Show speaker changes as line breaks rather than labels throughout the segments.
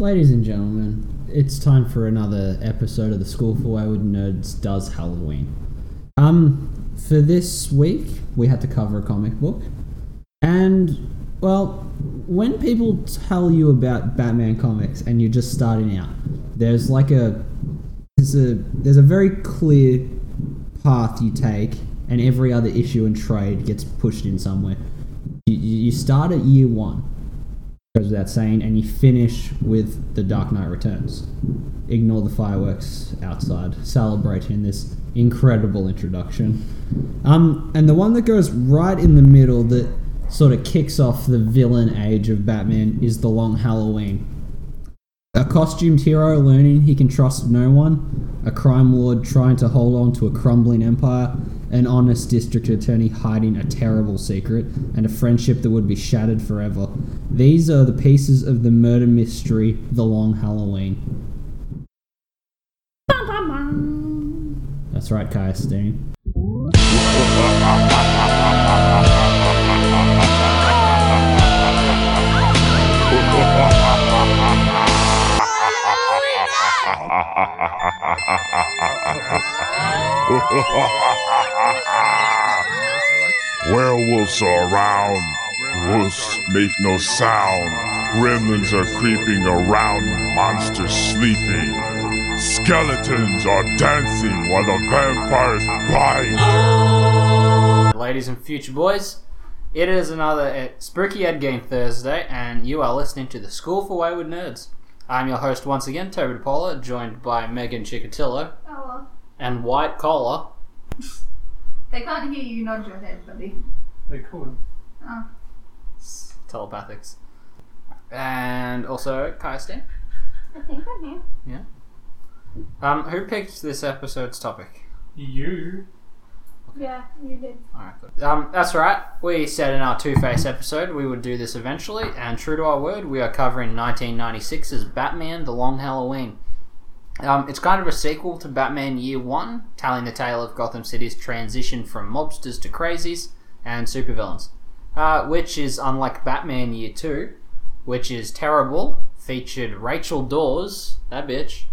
Ladies and gentlemen, it's time for another episode of the School for Wayward Nerds Does Halloween. Um, for this week, we had to cover a comic book. And, well, when people tell you about Batman comics and you're just starting out, there's like a there's a there's a very clear path you take, and every other issue and trade gets pushed in somewhere. You, you start at year one, goes without saying, and you finish with The Dark Knight Returns. Ignore the fireworks outside, Celebrate in this incredible introduction. Um, and the one that goes right in the middle that sort of kicks off the villain age of Batman is The Long Halloween. A costumed hero learning he can trust no one, a crime lord trying to hold on to a crumbling empire, an honest district attorney hiding a terrible secret, and a friendship that would be shattered forever. These are the pieces of the murder mystery, The Long Halloween. That's right, Kaya Steen.
Werewolves are around. Wolves make no sound. Gremlins are creeping around. Monsters sleeping. Skeletons are dancing while the vampires bite.
Ladies and future boys, it is another uh, Spooky Ed Game Thursday, and you are listening to the School for Wayward Nerds. I'm your host once again, Toby DePaula, joined by Megan Chikatilo
Oh well.
and White Collar.
They can't hear you nod your head, buddy.
They could.
Oh.
Telepathics. And also Kai Steen.
I think I'm here.
Um, who picked this episode's topic?
You.
Yeah, you did.
Alright, good. Um, that's right. We said in our Two Face episode we would do this eventually, and true to our word, we are covering 1996's Batman The Long Halloween. Um, it's kind of a sequel to Batman Year 1, telling the tale of Gotham City's transition from mobsters to crazies and supervillains. Uh, which is unlike Batman Year 2, which is terrible, featured Rachel Dawes, that bitch,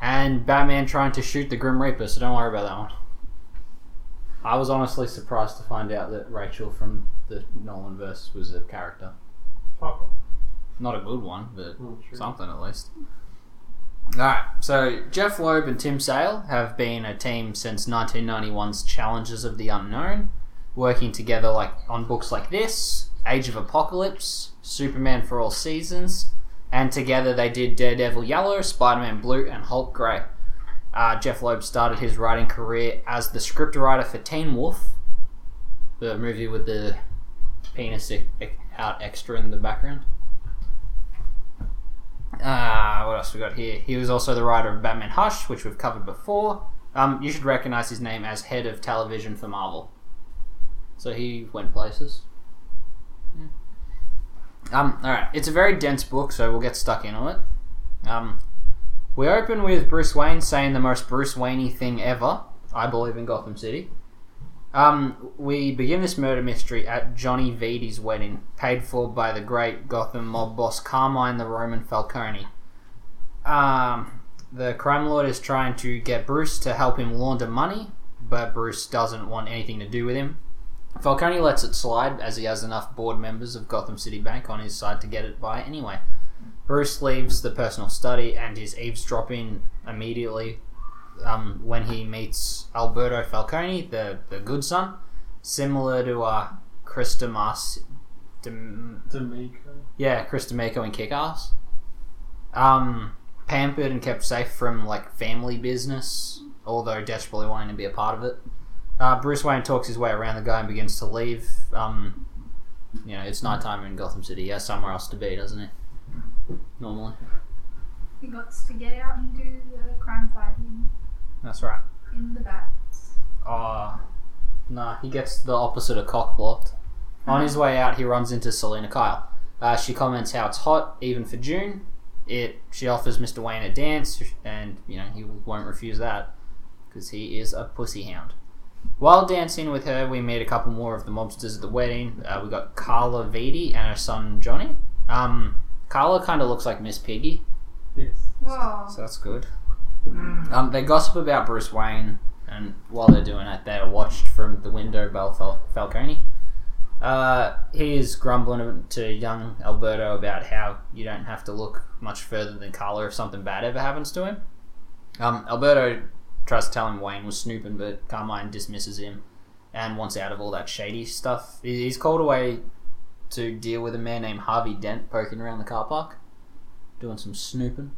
and Batman trying to shoot the Grim Reaper, so don't worry about that one. I was honestly surprised to find out that Rachel from the Nolan verse was a character.
Fuck.
Not a good one, but
Oh,
something at least. Alright, so Jeph Loeb and Tim Sale have been a team since 1991's Challengers of the Unknown, working together like on books like this, Age of Apocalypse, Superman for All Seasons, and together they did Daredevil Yellow, Spider-Man Blue, and Hulk Grey. Uh, Jeph Loeb started his writing career as the scriptwriter for Teen Wolf, the movie with the penis out extra in the background. Uh, what else we got here? He was also the writer of Batman Hush, which we've covered before. Um, you should recognize his name as head of television for Marvel. So he went places. Yeah. Um, alright, it's a very dense book, so we'll get stuck in on it. Um, we open with Bruce Wayne saying the most Bruce Wayne thing ever. I believe in Gotham City. Um, we begin this murder mystery at Johnny Viti's wedding, paid for by the great Gotham mob boss Carmine the Roman Falcone. Um, the crime lord is trying to get Bruce to help him launder money, but Bruce doesn't want anything to do with him. Falcone lets it slide as he has enough board members of Gotham City Bank on his side to get it by anyway. Bruce leaves the personal study and is eavesdropping immediately um, when he meets Alberto Falcone, the, the good son, similar to uh, Chris Damas, Dem-
D'Amico.
yeah, Chris D'Amico in Kick-Ass. Um, pampered and kept safe from like family business, although desperately wanting to be a part of it. Uh, Bruce Wayne talks his way around the guy and begins to leave. Um, you know, it's nighttime in Gotham City. He has somewhere else to be, doesn't he? Normally,
He got to get out and do the crime fighting
that's right.
in the bats.
Uh, nah, he gets the opposite of cock blocked. On his way out, he runs into Selina Kyle. Uh, she comments how it's hot, even for June. It. She offers Mr. Wayne a dance, and you know he won't refuse that because he is a pussy hound. While dancing with her, we meet a couple more of the mobsters at the wedding. Uh, we got Carla Viti and her son Johnny. Um, Carla kind of looks like Miss Piggy,
Yes.
Whoa.
so that's good. Um, they gossip about Bruce Wayne, and while they're doing it, they're watched from the window by Fal- Falcone. Uh, he is grumbling to young Alberto about how you don't have to look much further than Carla if something bad ever happens to him. Um, Alberto tries to tell him Wayne was snooping, but Carmine dismisses him and wants out of all that shady stuff. He's called away to deal with a man named Harvey Dent poking around the car park, doing some snooping.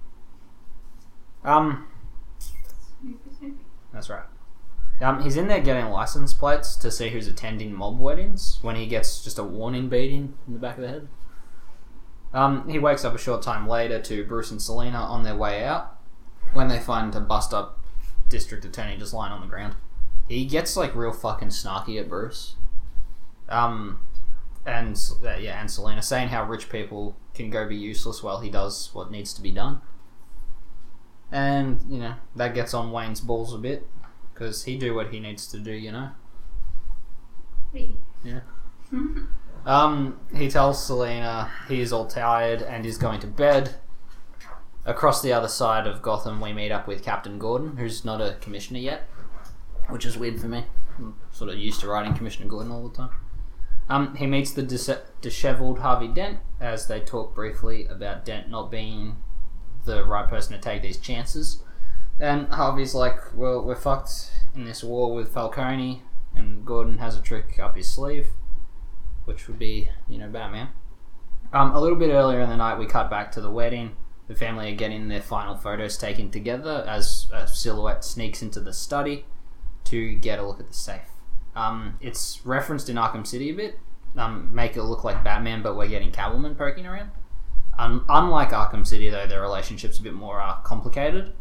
Um, that's right. Um, he's in there getting license plates to see who's attending mob weddings when he gets just a warning beating in the back of the head. Um, he wakes up a short time later to Bruce and Selina on their way out when they find a bust up district attorney just lying on the ground. He gets like real fucking snarky at Bruce. Um, and uh, yeah, and Selina saying how rich people can go be useless while he does what needs to be done. And you know that gets on Wayne's balls a bit because he do what he needs to do, you know.
Hey.
Um, he tells Selina he is all tired and is going to bed. Across the other side of Gotham, we meet up with Captain Gordon, who's not a commissioner yet, which is weird for me. I'm sort of used to riding Commissioner Gordon all the time. Um, he meets the dis- dishevelled Harvey Dent as they talk briefly about Dent not being the right person to take these chances. And Harvey's like, well, we're fucked in this war with Falcone, and Gordon has a trick up his sleeve, which would be, you know, Batman. Um, a little bit earlier in the night, we cut back to the wedding. The family are getting their final photos taken together as a silhouette sneaks into the study to get a look at the safe. Um, it's referenced in Arkham City a bit. Um, make it look like Batman, but we're getting Catwoman poking around. Um, unlike Arkham City, though, their relationship's a bit more uh, complicated.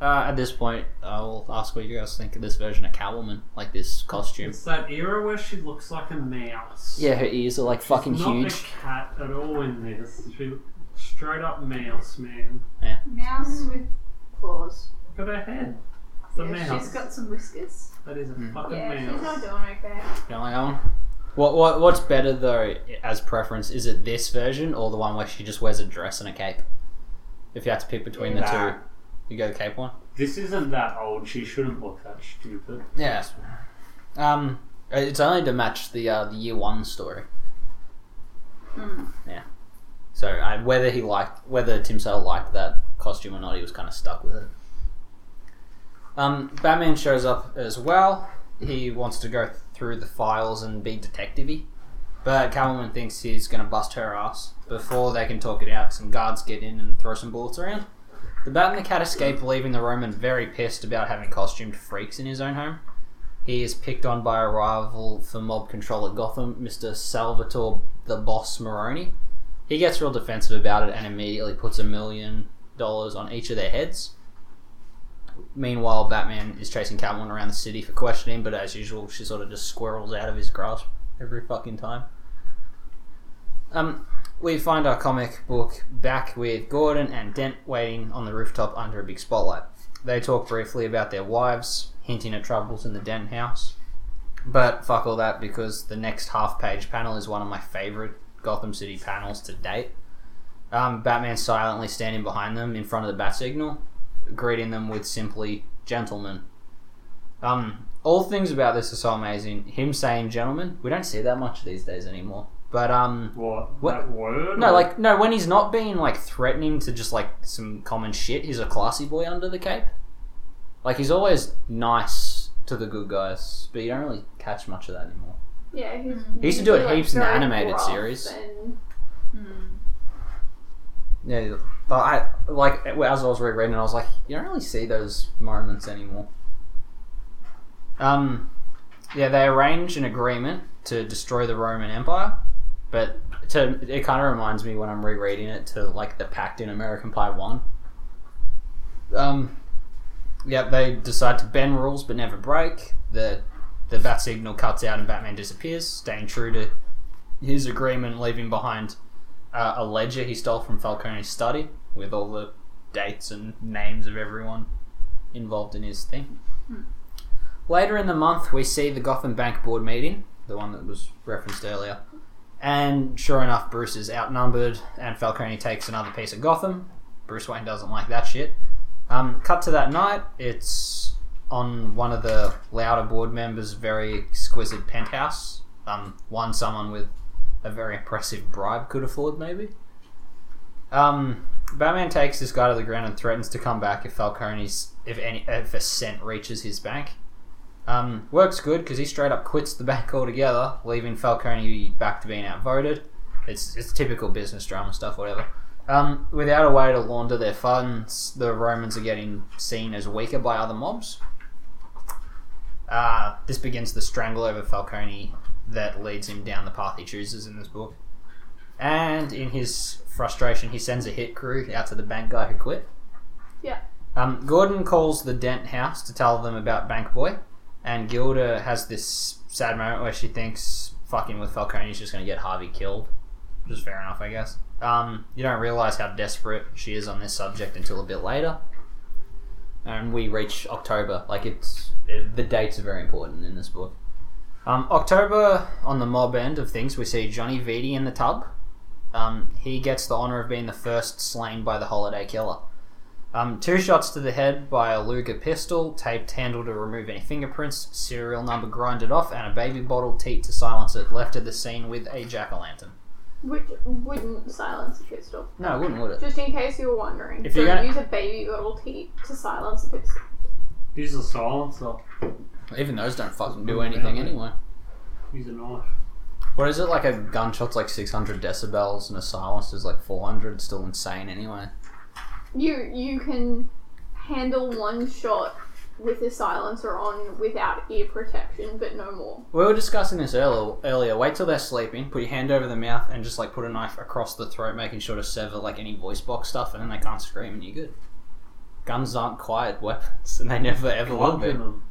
Uh, at this point, I'll ask what you guys think of this version of Catwoman, like this costume.
It's that era where she looks like a mouse.
Yeah, her ears are like fucking
She's not
huge.
a cat at all in this. She straight up mouse, man.
Mouse with claws.
Look at her head. It's a
Yeah,
mouse.
she's got some whiskers.
That is a
Hmm.
fucking
Yeah, she's
mouse.
not doing okay.
You don't like that one? What, what what's better though as preference? Is it this version or the one where she just wears a dress and a cape? If you had to pick between the
Nah.
two, you go the cape one.
This isn't that old. She shouldn't look that stupid.
Yes. Um, it's only to match the uh, the year one story.
Hmm. Yeah.
So I, whether he liked whether Tim Sale liked that costume or not, he was kind of stuck with it. Um, Batman shows up as well. He wants to go through the files and be detective-y. But Catwoman thinks he's going to bust her ass. Before they can talk it out, some guards get in and throw some bullets around. The Bat and the Cat escape, leaving the Roman very pissed about having costumed freaks in his own home. He is picked on by a rival for mob control at Gotham, Mr. Salvatore the Boss Moroni. He gets real defensive about it and immediately puts a million dollars on each of their heads. Meanwhile, Batman is chasing Catwoman around the city for questioning, but as usual, she sort of just squirrels out of his grasp every fucking time. Um, we find our comic book back with Gordon and Dent waiting on the rooftop under a big spotlight. They talk briefly about their wives, hinting at troubles in the Dent house. But fuck all that because the next half page panel is one of my favourite Gotham City panels to date. Um, Batman silently standing behind them in front of the bat signal, greeting them with simply "gentlemen." Um, all things about this are so amazing. Him saying "gentlemen," we don't see that much these days anymore. But um,
What?
What?
That word?
no,
Or-
like no, when he's not being like threatening to just like some common shit, he's a classy boy under the cape. Like he's always nice to the good guys, but you don't really catch much of that anymore.
Yeah, he's
He used to do it
usually,
heaps in the animated series.
and-
Hmm.
Yeah, but I like as I was rereading, I was like, you don't really see those moments anymore. Um, yeah, they arrange an agreement to destroy the Roman Empire, but to it kind of reminds me when I'm rereading it to like the pact in American Pie One. Um, yeah, they decide to bend rules but never break. The the bat signal cuts out and Batman disappears, staying true to his agreement, leaving behind uh, a ledger he stole from Falcone's study with all the dates and names of everyone involved in his thing. Later in the month, we see the Gotham Bank board meeting, the one that was referenced earlier, And sure enough, Bruce is outnumbered, and Falcone takes another piece of Gotham. Bruce Wayne doesn't like that shit. Um, cut to that night. It's on one of the louder board members' very exquisite penthouse. Um, one someone with a very impressive bribe could afford, maybe. Um, Batman takes this guy to the ground and threatens to come back if Falcone's if any if a cent reaches his bank. Um, works good because he straight up quits the bank altogether, leaving Falcone back to being outvoted. It's it's typical business drama stuff, whatever. Um, without a way to launder their funds, the Romans are getting seen as weaker by other mobs. Uh, this begins the strangle over Falcone that leads him down the path he chooses in this book. And in his frustration, he sends a hit crew out to the bank guy who quit.
Yeah.
Um, Gordon calls the Dent house to tell them about Bank Boy, and Gilda has this sad moment where she thinks fucking with Falcone is just going to get Harvey killed, which is fair enough, I guess. Um, you don't realize how desperate she is on this subject until a bit later, and we reach October. Like it's it, the dates are very important in this book. Um, October on the mob end of things, we see Johnny Viti in the tub. Um, he gets the honor of being the first slain by the Holiday Killer. Um, two shots to the head by a Luger pistol, taped handle to remove any fingerprints, serial number grinded off, and a baby bottle teat to silence it. Left at the scene with a jack o' lantern.
Which wouldn't silence a pistol.
No, it wouldn't, would it?
Just in case you were wondering.
If you're gonna-
use a baby bottle teat to silence a pistol.
Use a silencer.
Even those don't fucking do anything anyway.
Use a knife.
What is it like? A gunshot's like 600 decibels and a silence is like 400. Still insane anyway.
You you can handle one shot with a silencer on without ear protection, but no more.
We were discussing this earlier. Earlier, wait till they're sleeping. Put your hand over the mouth and just like put a knife across the throat, making sure to sever like any voice box stuff, and then they can't scream, and you're good. Guns aren't quiet weapons, and they never ever will be.
Them.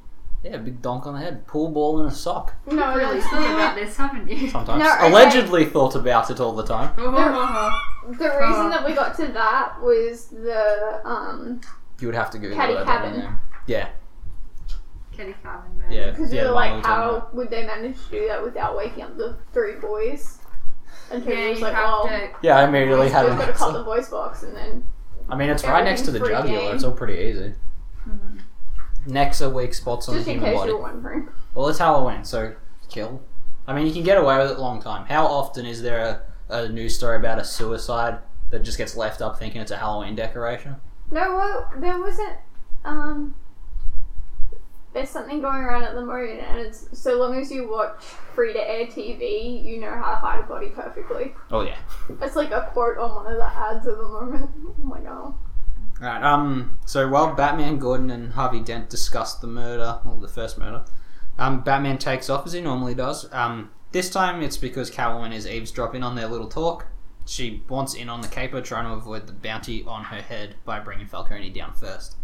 Yeah, big donk on the head, pool ball in a sock.
No,
You've really
that's
thought about this, haven't you?
Sometimes
No, okay.
allegedly thought about it all the time.
the reason that we got to that was the um
You would have to Google
Caddy
that.
cabin.
wouldn't? Yeah,
Kelly Cabin, man.
yeah.
because
yeah,
we were like,
one we were talking
how
about.
would they manage to do that without waking up the three boys? And people
Yeah,
was like, well,
to.
Yeah, I immediately
we've
had
got to
an
cut the voice box and then
I mean, it's right next to the jugular.
game.
It's all pretty easy.
Mhm.
Necks are weak spots on
just
the
in
human
case
body.
you were wondering.
Well, it's Halloween, so kill. I mean, you can get away with it a long time. How often is there a, a news story about a suicide that just gets left up thinking it's a Halloween decoration?
No, well, there wasn't. Um, there's something going around at the moment, and it's so long as you watch free to air TV, you know how to hide a body perfectly.
Oh yeah.
It's like a quote on one of the ads at the moment. I'm like,
Right. Um. So while Batman, Gordon, and Harvey Dent discuss the murder, or the first murder, um, Batman takes off as he normally does. Um. This time it's because Catwoman is eavesdropping on their little talk. She wants in on the caper, trying to avoid the bounty on her head by bringing Falcone down first.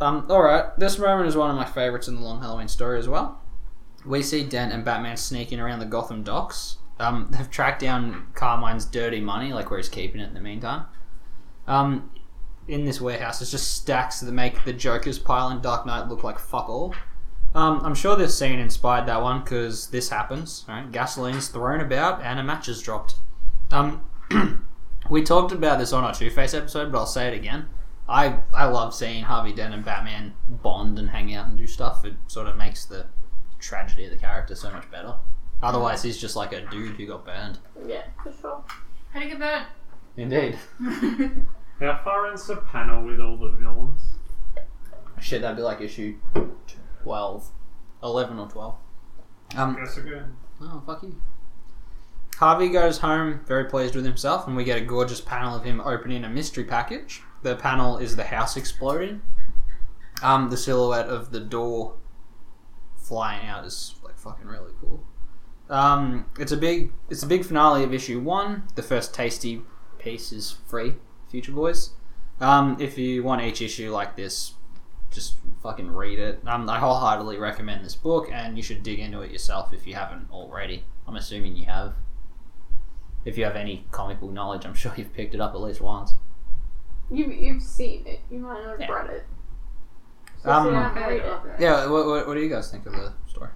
Um. All right. This moment is one of my favorites in the Long Halloween story as well. We see Dent and Batman sneaking around the Gotham docks. Um. They've tracked down Carmine's dirty money, like where he's keeping it in the meantime. Um in this warehouse. It's just stacks that make the Joker's pile in Dark Knight look like fuck all. Um, I'm sure this scene inspired that one because this happens. Right, gasoline's thrown about and a match is dropped. Um, we talked about this on our Two Face episode, but I'll say it again. I I love seeing Harvey Dent and Batman bond and hang out and do stuff. It sort of makes the tragedy of the character so much better. Otherwise, he's just like a dude who got burned.
Yeah, for sure.
How do you get burnt?
Indeed.
How far is the panel with all the villains?
Shit, that'd be like issue 12. 11 or 12. Um,
Guess again.
oh, fuck you. Harvey goes home very pleased with himself, and we get a gorgeous panel of him opening a mystery package. The panel is the house exploding. Um, the silhouette of the door flying out is like fucking really cool. Um, it's a big, it's a big finale of issue one. The first tasty piece is free, Future Boys. Um, if you want each issue like this, just fucking read it. Um, I wholeheartedly recommend this book, and you should dig into it yourself if you haven't already. I'm assuming you have. If you have any comic book knowledge, I'm sure you've picked it up at least once.
You you've seen it. You might not have
Yeah.
read it. So
Um,
sit down
I've
and
heard
read it.
it.
Yeah, what, what, what do you guys think of the story?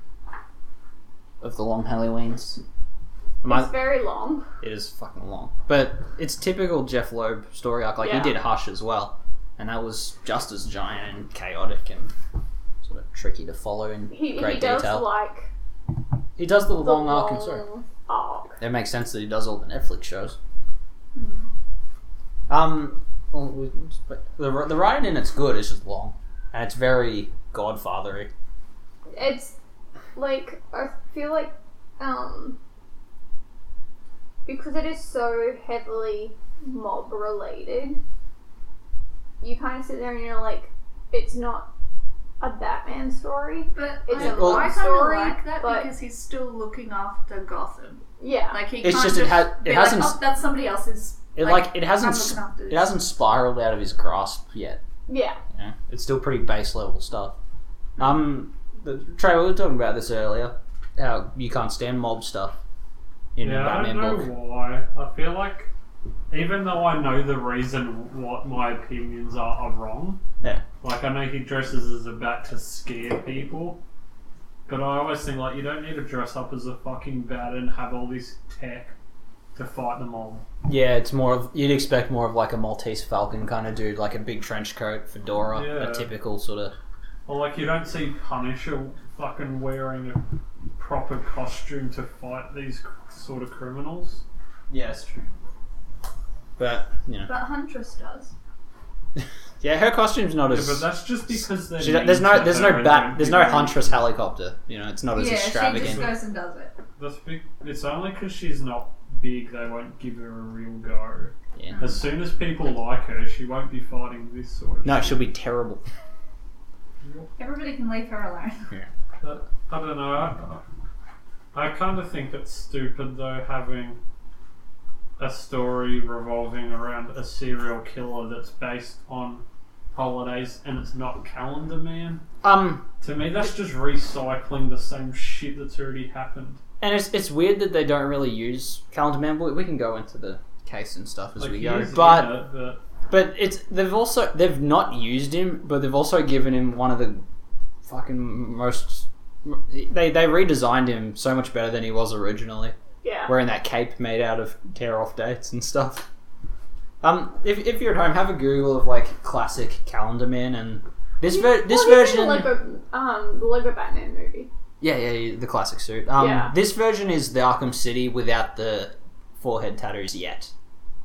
Of the long Halloweens? My-
It's very long.
It is fucking long, but it's typical Jeph Loeb story arc. Like
Yeah.
he did Hush as well, and that was just as giant and chaotic and sort of tricky to follow in
He,
great
he does
detail.
like
he does the,
the
long arc and story.
arc.
It makes sense that he does all the Netflix shows. Um, well, but the the writing in it's good. It's just long, and it's very Godfathery.
It's like I feel like um because it is so heavily mob related. You kind of sit there and you're like, it's not a Batman story.
But
It's
like,
a mob
I kind of
story,
like that
but-
because he's still looking after Gotham.
Yeah,
Like he
It's
can't
just it ha- it hasn't-
oh, that's somebody else's.
It like, it hasn't
looking
it hasn't spiraled out of his grasp yet.
yeah.
You know? It's still pretty base level stuff. Um, the, Trey, we were talking about this earlier. How you can't stand mob stuff in
yeah, I don't know
book.
why. I feel like even though I know the reason what my opinions are, are wrong,
Yeah.
like I know he dresses as a bat to scare people, but I always think like you don't need to dress up as a fucking bat and have all this tech to fight them all.
Yeah, it's more of you'd expect more of like a Maltese Falcon kind of dude, like a big trench coat, fedora,
Yeah.
a typical sort of.
Or like you don't see Punisher fucking wearing a proper costume to fight these sort of criminals.
Yeah, it's true. But you know,
But Huntress does.
yeah, her costume's not
Yeah,
as.
but that's just because they're
she, don't- there's no,
mean
there's
to
no
her and
bat,
don't
there's
give
no
her
huntress helicopter. You know, it's not as
yeah, she
extravagant.
just goes and does it.
That's big. It's only because she's not big they won't give her a real go.
Yeah.
As soon as people like her, she won't be fighting this sort of.
No,
shit.
she'll be terrible.
Everybody can leave her alone.
But, I don't know. I, I kind of think it's stupid though having a story revolving around a serial killer that's based on holidays and it's not Calendar Man.
Um,
To me, that's just recycling the same shit that's already happened.
and it's it's weird that they don't really use Calendar Man. but We can go into the case and stuff as
Like,
we go,
is
but
it, but
But it's they've also they've not used him, but they've also given him one of the fucking most. They they redesigned him so much better than he was originally,
Yeah.
wearing that cape made out of tear off dates and stuff. Um, if, if you're at home, have a Google of like classic Calendar Man and this ver- this
well,
version.
the Lego, um, the Lego Batman movie.
Yeah, yeah, yeah, the classic suit. Um,
Yeah.
this version is the Arkham City without the forehead tattoos yet,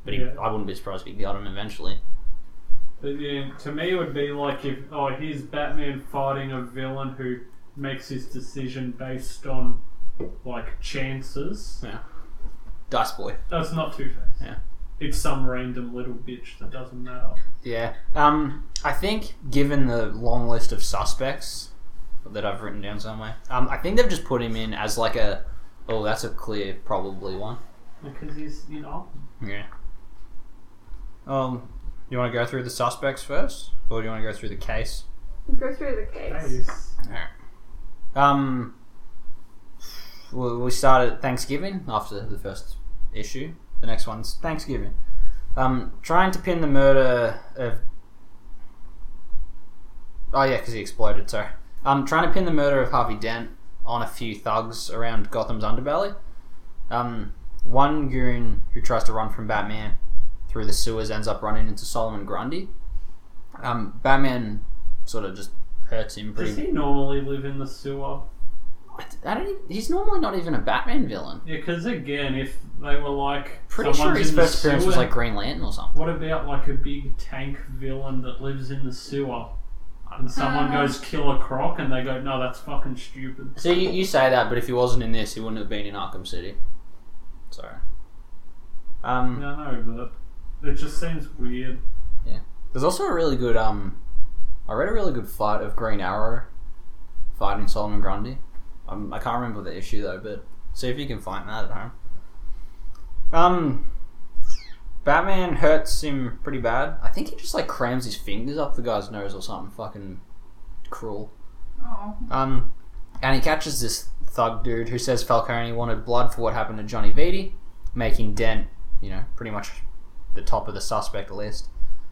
but he,
Yeah.
I wouldn't be surprised if he got him eventually.
But yeah, to me, it would be like if oh, here's Batman fighting a villain who makes his decision based on like chances. Yeah.
Dice Boy.
That's not Two Face.
Yeah.
It's some random little bitch that doesn't matter.
Yeah. Um, I think given the long list of suspects that I've written down somewhere, um, I think they've just put him in as like a, oh, that's a clear probably one.
Because he's, you know.
Yeah. Um, you want to go through the suspects first, or do you want to go through the case?
Go through the case.
Face.
Um, we we start at Thanksgiving after the first issue. The next one's Thanksgiving. Um, trying to pin the murder of. Oh yeah, because he exploded. Sorry. Um, trying to pin the murder of Harvey Dent on a few thugs around Gotham's underbelly. Um, one goon who tries to run from Batman through the sewers ends up running into Solomon Grundy. Um, Batman sort of just hurts him pretty.
Does he normally live in the sewer?
I don't. Even, he's normally not even a Batman villain.
Yeah, because again, if they were like.
Pretty sure his
in the
first appearance was like Green Lantern or something.
What about like a big tank villain that lives in the sewer? And someone
Uh.
goes Killer Croc and they go, no, that's fucking stupid.
So you, you say that, but if he wasn't in this, he wouldn't have been in Arkham City. Sorry. Um,
No, no, but it just seems weird. Yeah.
There's also a really good. Um, I read a really good fight of Green Arrow fighting Solomon Grundy. Um, I can't remember the issue though, but see if you can find that at home. Um, Batman hurts him pretty bad. I think he just like crams his fingers up the guy's nose or something. Fucking cruel.
Oh.
Um, and he catches this thug dude who says Falcone wanted blood for what happened to Johnny Viti, making Dent, you know, pretty much the top of the suspect list.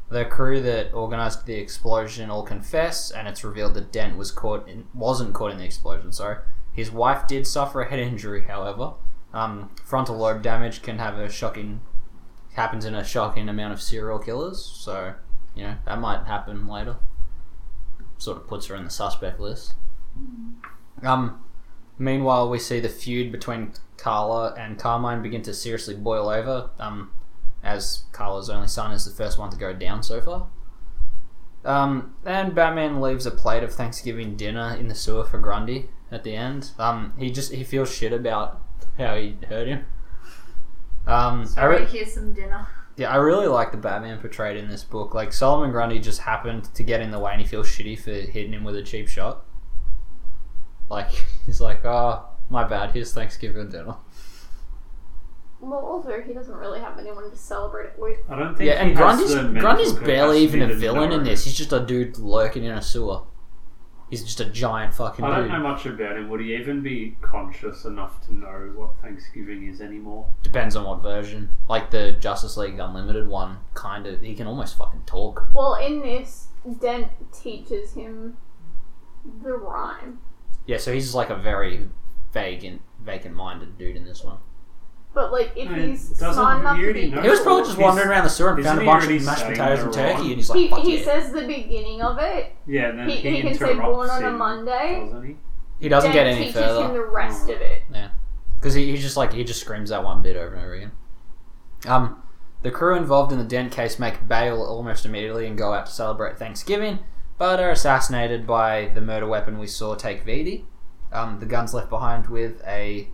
The crew that organized the explosion all confess, and it's revealed that Dent was caught in, wasn't caught in the explosion. Sorry, his wife did suffer a head injury, however, Um, frontal lobe damage can have a shocking happens in a shocking amount of serial killers. So you know that might happen later. Sort of puts her in the suspect list. Um, meanwhile, we see the feud between Carla and Carmine begin to seriously boil over. Um, as Carla's only son is the first one to go down so far. Um, and Batman leaves a plate of Thanksgiving dinner in the sewer for Grundy at the end. Um, he just he feels shit about how he hurt him. Um, I
Sorry,
re-
here's some dinner.
yeah, I really like the Batman portrayed in this book. Like Solomon Grundy just happened to get in the way, and he feels shitty for hitting him with a cheap shot. Like he's like, "Oh, my bad. Here's Thanksgiving dinner."
Well, also, he doesn't really have anyone to celebrate it with.
I don't think.
Yeah, and Grundy's Grundy's barely even a villain in this. He's just a dude lurking in a sewer. He's just a giant fucking
I don't
dude.
know much about him. Would he even be conscious enough to know what Thanksgiving is anymore?
Depends on what version. Like the Justice League Unlimited one, kind of. He can almost fucking talk.
Well, in this, Dent teaches him the rhyme.
Yeah, so he's just like a very vague and vacant-minded dude in this one.
But, like, if
I mean,
he's
doesn't-
smart enough
he
to be.
He was probably just wandering around the sewer and found a
he
bunch of mashed potatoes and turkey,
wrong?
and he's like,
He,
"Fuck
he
yeah."
says the beginning of it.
Yeah, and then
He,
he,
he can say born on a Monday.
doesn't he?
He doesn't
Dent
get any
teaches
further.
him the rest of it.
Yeah, because he, he just like he just screams that one bit over and over again. Um, the crew involved in the Dent case make bail almost immediately and go out to celebrate Thanksgiving, but are assassinated by the murder weapon we saw take Viti. Um, the gun's left behind with a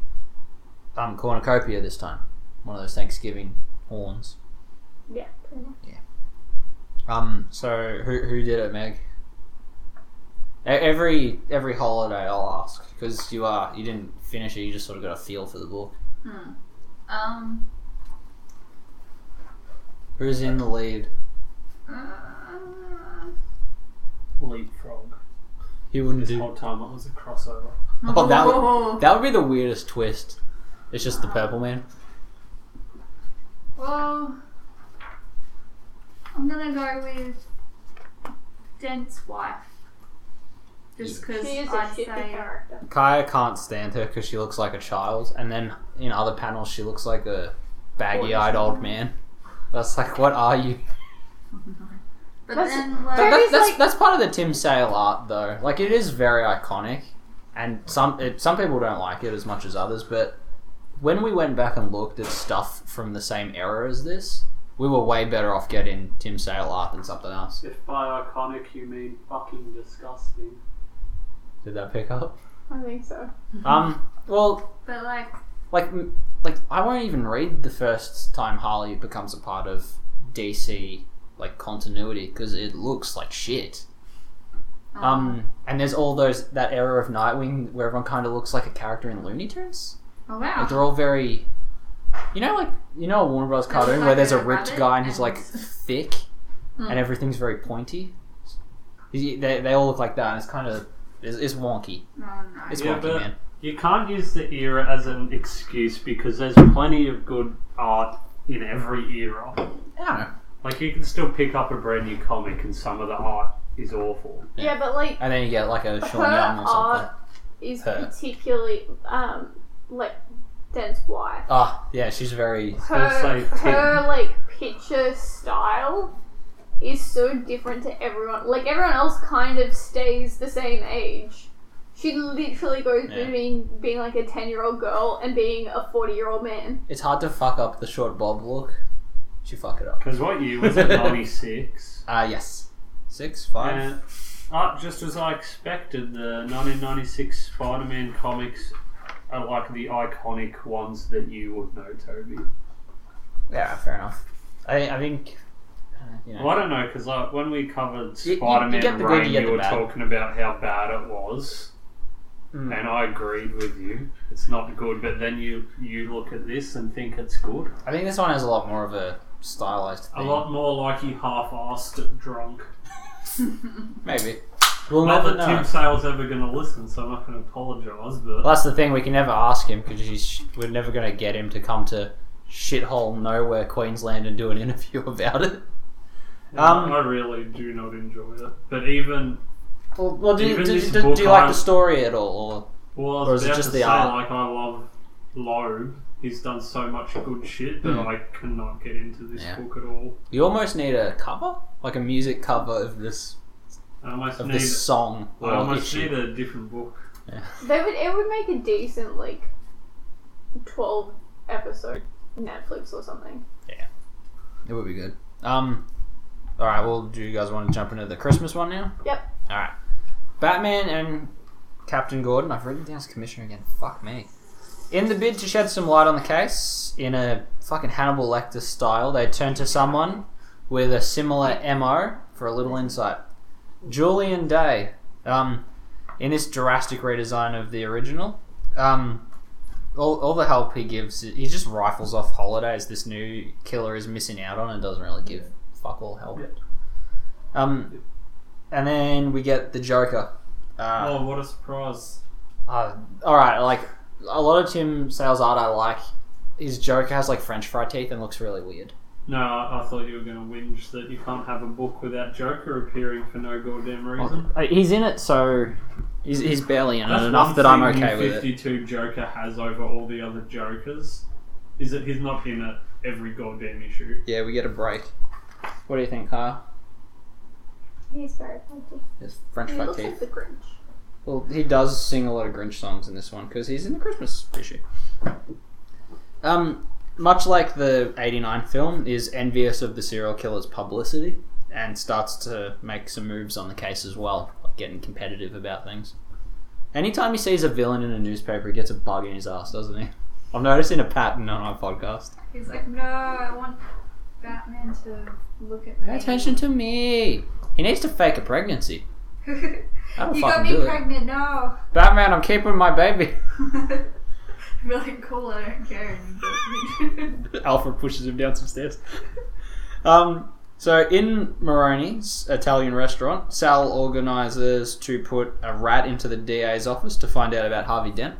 um, cornucopia this time, one of those Thanksgiving horns.
Yeah, pretty much.
Um, so who who did it, Meg? E- Every every holiday I'll ask because you are you didn't finish it. You just sort of got a feel for the book.
Hmm. Um.
Who's in the lead?
uh,
Leapfrog.
He wouldn't
This
do.
whole time it was a crossover.
Oh, that would that would be the weirdest twist. It's just the purple man.
Well, I'm gonna go with Dent's wife. Just because
She is a
I'd
shitty
say
character.
Kaya can't stand her because she looks like a child, and then in other panels she looks like a baggy-eyed old man. That's like, what are you?
But
That's-
then, like,
that-
Jeremy's
that's
like-
that's part of the Tim Sale art, though. Like it is very iconic, and some it, some people don't like it as much as others. But when we went back and looked at stuff from the same era as this, we were way better off getting Tim Sale art than something else.
If by iconic you mean fucking disgusting.
Did that pick up?
I think so.
Um. Well,
but like,
like like I won't even read the first time Harley becomes a part of DC like continuity because it looks like shit. Um, and there's all those that era of Nightwing where everyone kind of looks like a character in Looney Tunes.
Oh wow,
Like they're all very, you know, like you know a Warner Bros.
They
cartoon
like
where there's a
a
ripped guy and he's like thick,
Hmm.
and everything's very pointy. They, they all look like that, and it's kind of it's, it's wonky.
oh no,
It's
Yeah,
wonky,
but-
man.
You can't use the era as an excuse because there's plenty of good art in every era.
I don't know.
Like you can still pick up a brand new comic and some of the art is awful.
Yeah, but like
And then you get like a
her
Sean Young or something.
art is
Her.
particularly um like Dent's wife.
Ah, yeah, she's very.
Her
say
her like picture style is so different to everyone. Like everyone else kind of stays the same age. She literally goes
Yeah.
between being like a ten year old girl and being a forty year old man.
It's hard to fuck up the short bob look. She fuck it up.
Because what year was it? 96?
Ah, yes. Six, five.
And uh, just as I expected, the 1996 Spider Man comics are like the iconic ones that you would know, Toby.
Yeah, fair enough. I, I think. Uh, you know.
Well, I don't know, because like, when we covered
You- you- you
Spider Man
get the good,
Rain,
you
you,
the
were
bad.
talking about how bad it was.
Mm.
And I agreed with you. It's not good, but then you you look at this and think it's good.
I think this one has a lot more of a stylized
A lot more like he half-assed it drunk.
Maybe. We'll
Not
never
that
know.
Tim Sale's ever going to listen, so I'm not going to apologise, but
Well, that's the thing. We can never ask him because we're never going to get him to come to shithole nowhere Queensland and do an interview about it. Um,
I really do not enjoy it. But even
Well, well do, you,
Even
do,
this
do,
book
do you like
I-
the story at all?
well, I
Or
was
is it
about
just
to
the
say,
art?
like I love Loeb. He's done so much good shit that
Hmm.
I cannot get into this
Yeah.
book at all.
You almost need a cover, like a music cover of this
I almost
of
need.
this song.
I
or
almost
issue.
need a different book. Yeah.
They would. It would make a decent like twelve episode Netflix or something.
Yeah, it would be good. Um, all right. Well, do you guys want to jump into the Christmas one now?
Yep.
All right. Batman and Captain Gordon. I've written down as commissioner again. Fuck me. In the bid to shed some light on the case, in a fucking Hannibal Lecter style, they turn to someone with a similar MO for a little insight. Julian Day. Um, in this drastic redesign of the original, um, all, all the help he gives, he just rifles off holidays this new killer is missing out on and doesn't really give fuck all help. Um, and then we get the Joker. Uh,
oh, what a surprise!
uh, all right, like a lot of Tim Sale's art I like. His Joker has like French fry teeth and looks really weird.
No, I, I thought you were going to whinge that you can't have a book without Joker appearing for no goddamn reason.
Uh, He's in it, so he's, he's barely in it enough that I'm
thing
okay with it.
52 Joker has over all the other Jokers is that he's not in it every goddamn issue.
Yeah, we get a break. What do you think, Kyle?
He's very funny.
His French
He
fry
looks
teeth.
like the Grinch.
Well, he does sing a lot of Grinch songs in this one because he's in the Christmas issue. Um, much like the '89 film, is envious of the serial killer's publicity and starts to make some moves on the case as well, like getting competitive about things. Anytime he sees a villain in a newspaper, he gets a bug in his ass, doesn't he? I'm noticing a pattern on our podcast.
He's like, no, I want Batman to look at me.
Pay attention to me. He needs to fake a pregnancy.
you got
fucking
me
do it.
pregnant, no.
Batman, I'm keeping my baby.
Be like, cool, I don't care.
Alfred pushes him down some stairs. Um, so in Moroni's Italian restaurant, Sal organises to put a rat into the DA's office to find out about Harvey Dent.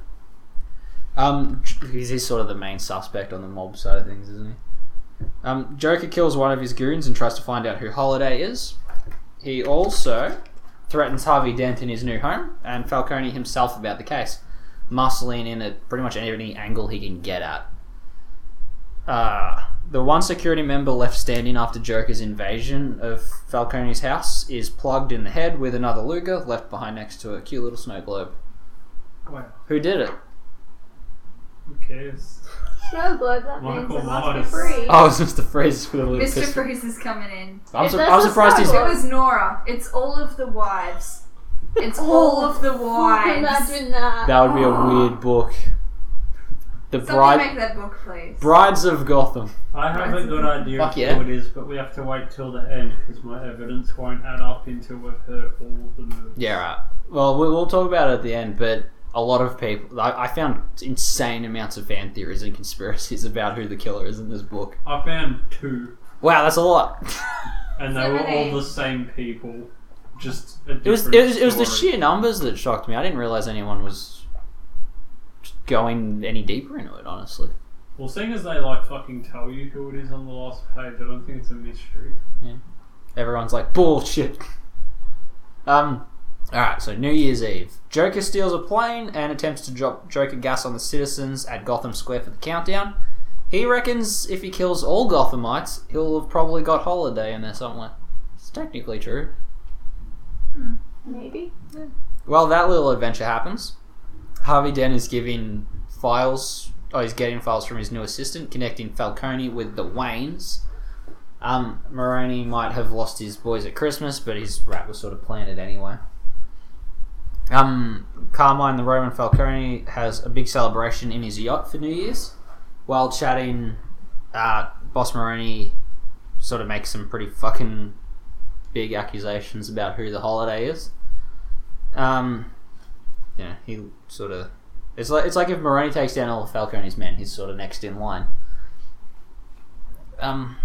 Um, he's, he's sort of the main suspect on the mob side of things, isn't he? Um, Joker kills one of his goons and tries to find out who Holiday is. He also threatens Harvey Dent in his new home and Falcone himself about the case, muscling in at pretty much any angle he can get at. Uh, the one security member left standing after Joker's invasion of Falcone's house is plugged in the head with another Luger left behind next to a cute little snow globe.
Wow,
Who did it?
who cares?
Snow globe, that means
Michael
it must
Myers.
be free.
Oh, it's Mr. Freeze with a little
Mr.
pistol.
Freeze is coming in.
I'm,
If
su-
that's
I'm
a
surprised he's.
snow
It was Nora. It's all of the wives. It's
Oh,
all of the oh,
Fuck,
wives.
Imagine that.
That would be a oh. weird book. The
Somebody
bride,
make that book, please.
brides of Gotham.
I have a good idea
Fuck
of
yeah.
who it is, but we have to wait till the end because my evidence won't add up until we've heard all of the movies.
Yeah, right. Well, we- we'll talk about it at the end, but a lot of people. I, I found insane amounts of fan theories and conspiracies about who the killer is in this book.
I found two,
Wow, that's a lot.
and they were all the same people, just a
It was, it was it was the sheer numbers that shocked me. I didn't realize anyone was going any deeper into it. Honestly,
Well, seeing as they like fucking tell you who it is on the last page, I don't think it's a mystery.
everyone's like bullshit. Um. All right, so New Year's Eve, Joker steals a plane and attempts to drop Joker gas on the citizens at Gotham Square for the countdown. He reckons if he kills all Gothamites, he'll have probably got Holiday in there somewhere. It's technically true.
Maybe.
Well, that little adventure happens. Harvey Dent is giving files. Oh, he's getting files from his new assistant, connecting Falcone with the Waynes. Um, Moroni might have lost his boys at Christmas, but his rat was sort of planted anyway. Um, Carmine, the Roman Falcone, has a big celebration in his yacht for New Year's. While chatting, uh, Boss Moroni sort of makes some pretty fucking big accusations about who the holiday is. Um, yeah, he sort of. It's like it's like if Moroni takes down all of Falcone's men, he's sort of next in line. Um,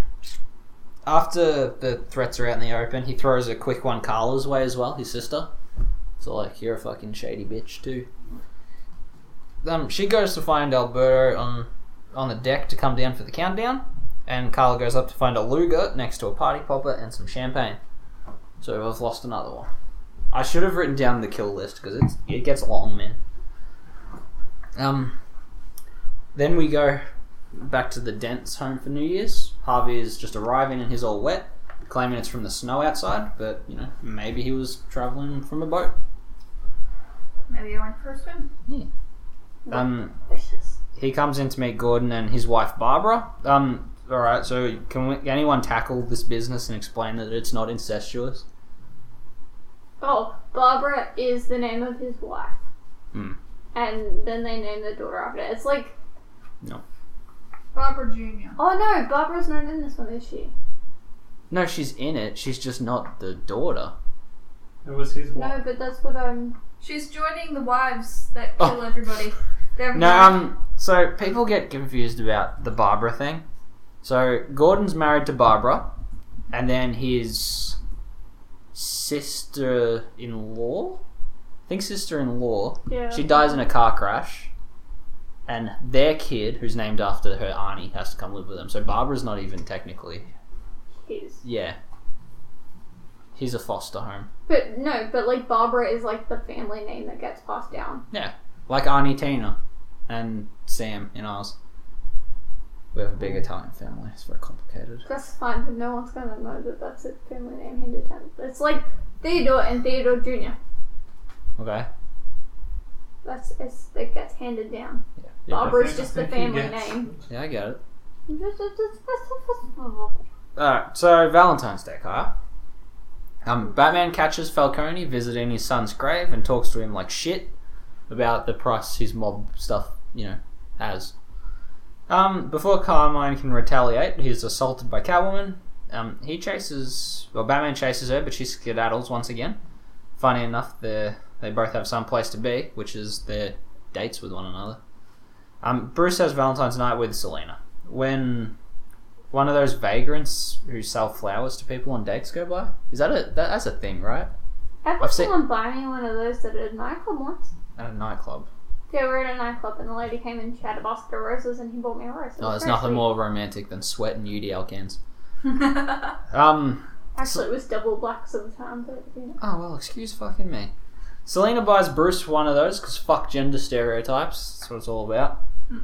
after the threats are out in the open, he throws a quick one Carla's way as well, his sister. So like, you're a fucking shady bitch too. Um, she goes to find Alberto on on the deck to come down for the countdown, and Carla goes up to find a Luger next to a party popper and some champagne. So I've lost another one. I should have written down the kill list because it's it gets long, man. Um, then we go back to the Dent's home for New Year's. Harvey is just arriving and he's all wet, claiming it's from the snow outside, but you know, maybe he was traveling from a boat.
Maybe he went for a swim.
Yeah.
Um,
he comes in to meet Gordon and his wife Barbara. Um, all right, so can we, anyone tackle this business and explain that it's not incestuous?
Oh, Barbara is the name of his wife.
Hmm.
And then they name the daughter after it. It's like, No.
Barbara Jr.
oh no, Barbara's not in this one, is she?
No, she's in it. She's just not the daughter.
It was his wife.
No, but that's what I'm.
She's joining the wives that
Oh.
kill everybody. They're
No, um, so people get confused about the Barbara thing. So Gordon's married to Barbara, and then his sister-in-law, I think sister-in-law,
Yeah.
she dies in a car crash, and their kid, who's named after her auntie, has to come live with them. So Barbara's not even technically,
His.
yeah. He's a foster home,
But no, but like Barbara is like the family name that gets passed down.
Yeah, like Auntie Tina and Sam in ours. We have a big Italian family. It's very complicated.
That's fine, but no one's gonna know that that's a family name handed down. It's like Theodore and Theodore Jr.
Okay.
That's it's, it gets handed down.
Yeah.
Barbara's just the family name.
Yeah, I get it. Alright, so Valentine's Day, Kyle. Um, Batman catches Falcone visiting his son's grave and talks to him like shit about the price his mob stuff, you know, has. Um, before Carmine can retaliate, he's assaulted by Catwoman. Um, he chases, well, Batman chases her, but she skedaddles once again. Funny enough, they they both have some place to be, which is their dates with one another. Um, Bruce has Valentine's night with Selina. When one of those vagrants who sell flowers to people on dates go by, is that a that, that's a thing, right?
Ever
I've seen-
someone buy me one of those at a nightclub once?
At a nightclub.
Yeah, we were at a nightclub and the lady came and she had a basket of roses and he bought me a rose. It
No,
was
there's
very
nothing
sweet.
more romantic than sweat and UDL cans. Um.
Actually, it was double blacks at the time, but you know.
Oh well, excuse fucking me. Selina buys Bruce one of those because fuck gender stereotypes. That's what it's all about.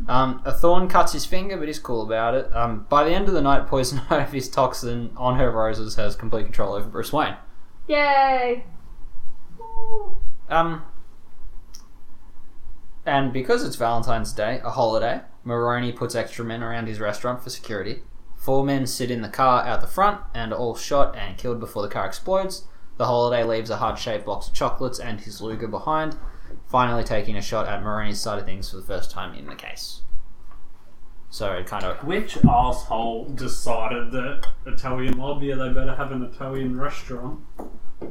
Um, a thorn cuts his finger, but he's cool about it. Um, by the end of the night, Poison Ivy's toxin on her roses has complete control over Bruce Wayne.
Yay!
Um, and because it's Valentine's Day, a holiday, Maroni puts extra men around his restaurant for security. Four men sit in the car out the front and are all shot and killed before the car explodes. The holiday leaves a heart shaped box of chocolates and his Luger behind, finally taking a shot at Maroni's side of things for the first time in the case. So it kind of.
Which asshole decided that Italian yeah, they better have an Italian restaurant?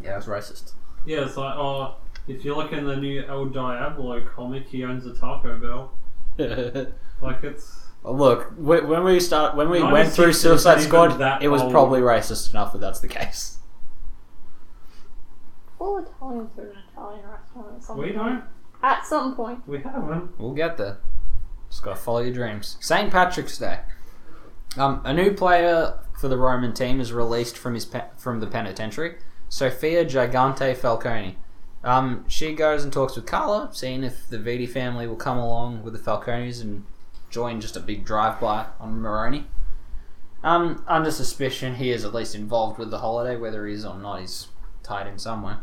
Yeah, it's racist.
Yeah, it's like, oh, if you look in the new El Diablo comic, he owns a Taco Bell. Like, it's.
Look, when we start, when we went through Suicide Squad,
that
it was
old.
probably racist enough that that's the case.
All Italians are an Italian restaurant at some
We
point.
don't.
At some point.
We haven't.
We'll get there. Just gotta follow your dreams. St. Patrick's Day. Um, a new player for the Roman team is released from his pe- from the penitentiary. Sophia Gigante Falcone. Um, she goes and talks with Carla, seeing if the Viti family will come along with the Falcones and join just a big drive-by on Maroni. Um, under suspicion, he is at least involved with the holiday, whether he is or not, he's tied in somewhere.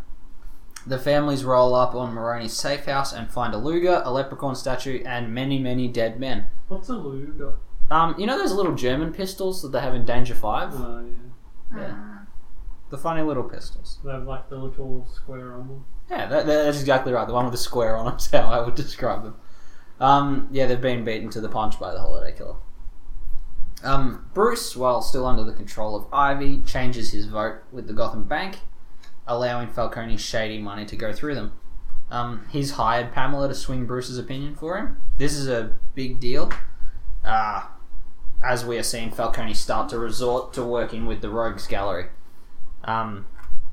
The families roll up on Maroni's safe house and find a Luger, a leprechaun statue, and many, many dead men.
What's a Luger?
Um, you know those little German pistols that they have in Danger 5?
Oh, yeah.
Yeah. The funny little pistols.
They have like the little square on them.
Yeah, that, that's exactly right. The one with the square on them is how I would describe them. Um, yeah, they've been beaten to the punch by the Holiday Killer. Um, Bruce, while still under the control of Ivy, changes his vote with the Gotham Bank, allowing Falcone's shady money to go through them. Um, he's hired Pamela to swing Bruce's opinion for him. This is a big deal. Uh, as we are seeing Falcone start to resort to working with the Rogues Gallery. Um,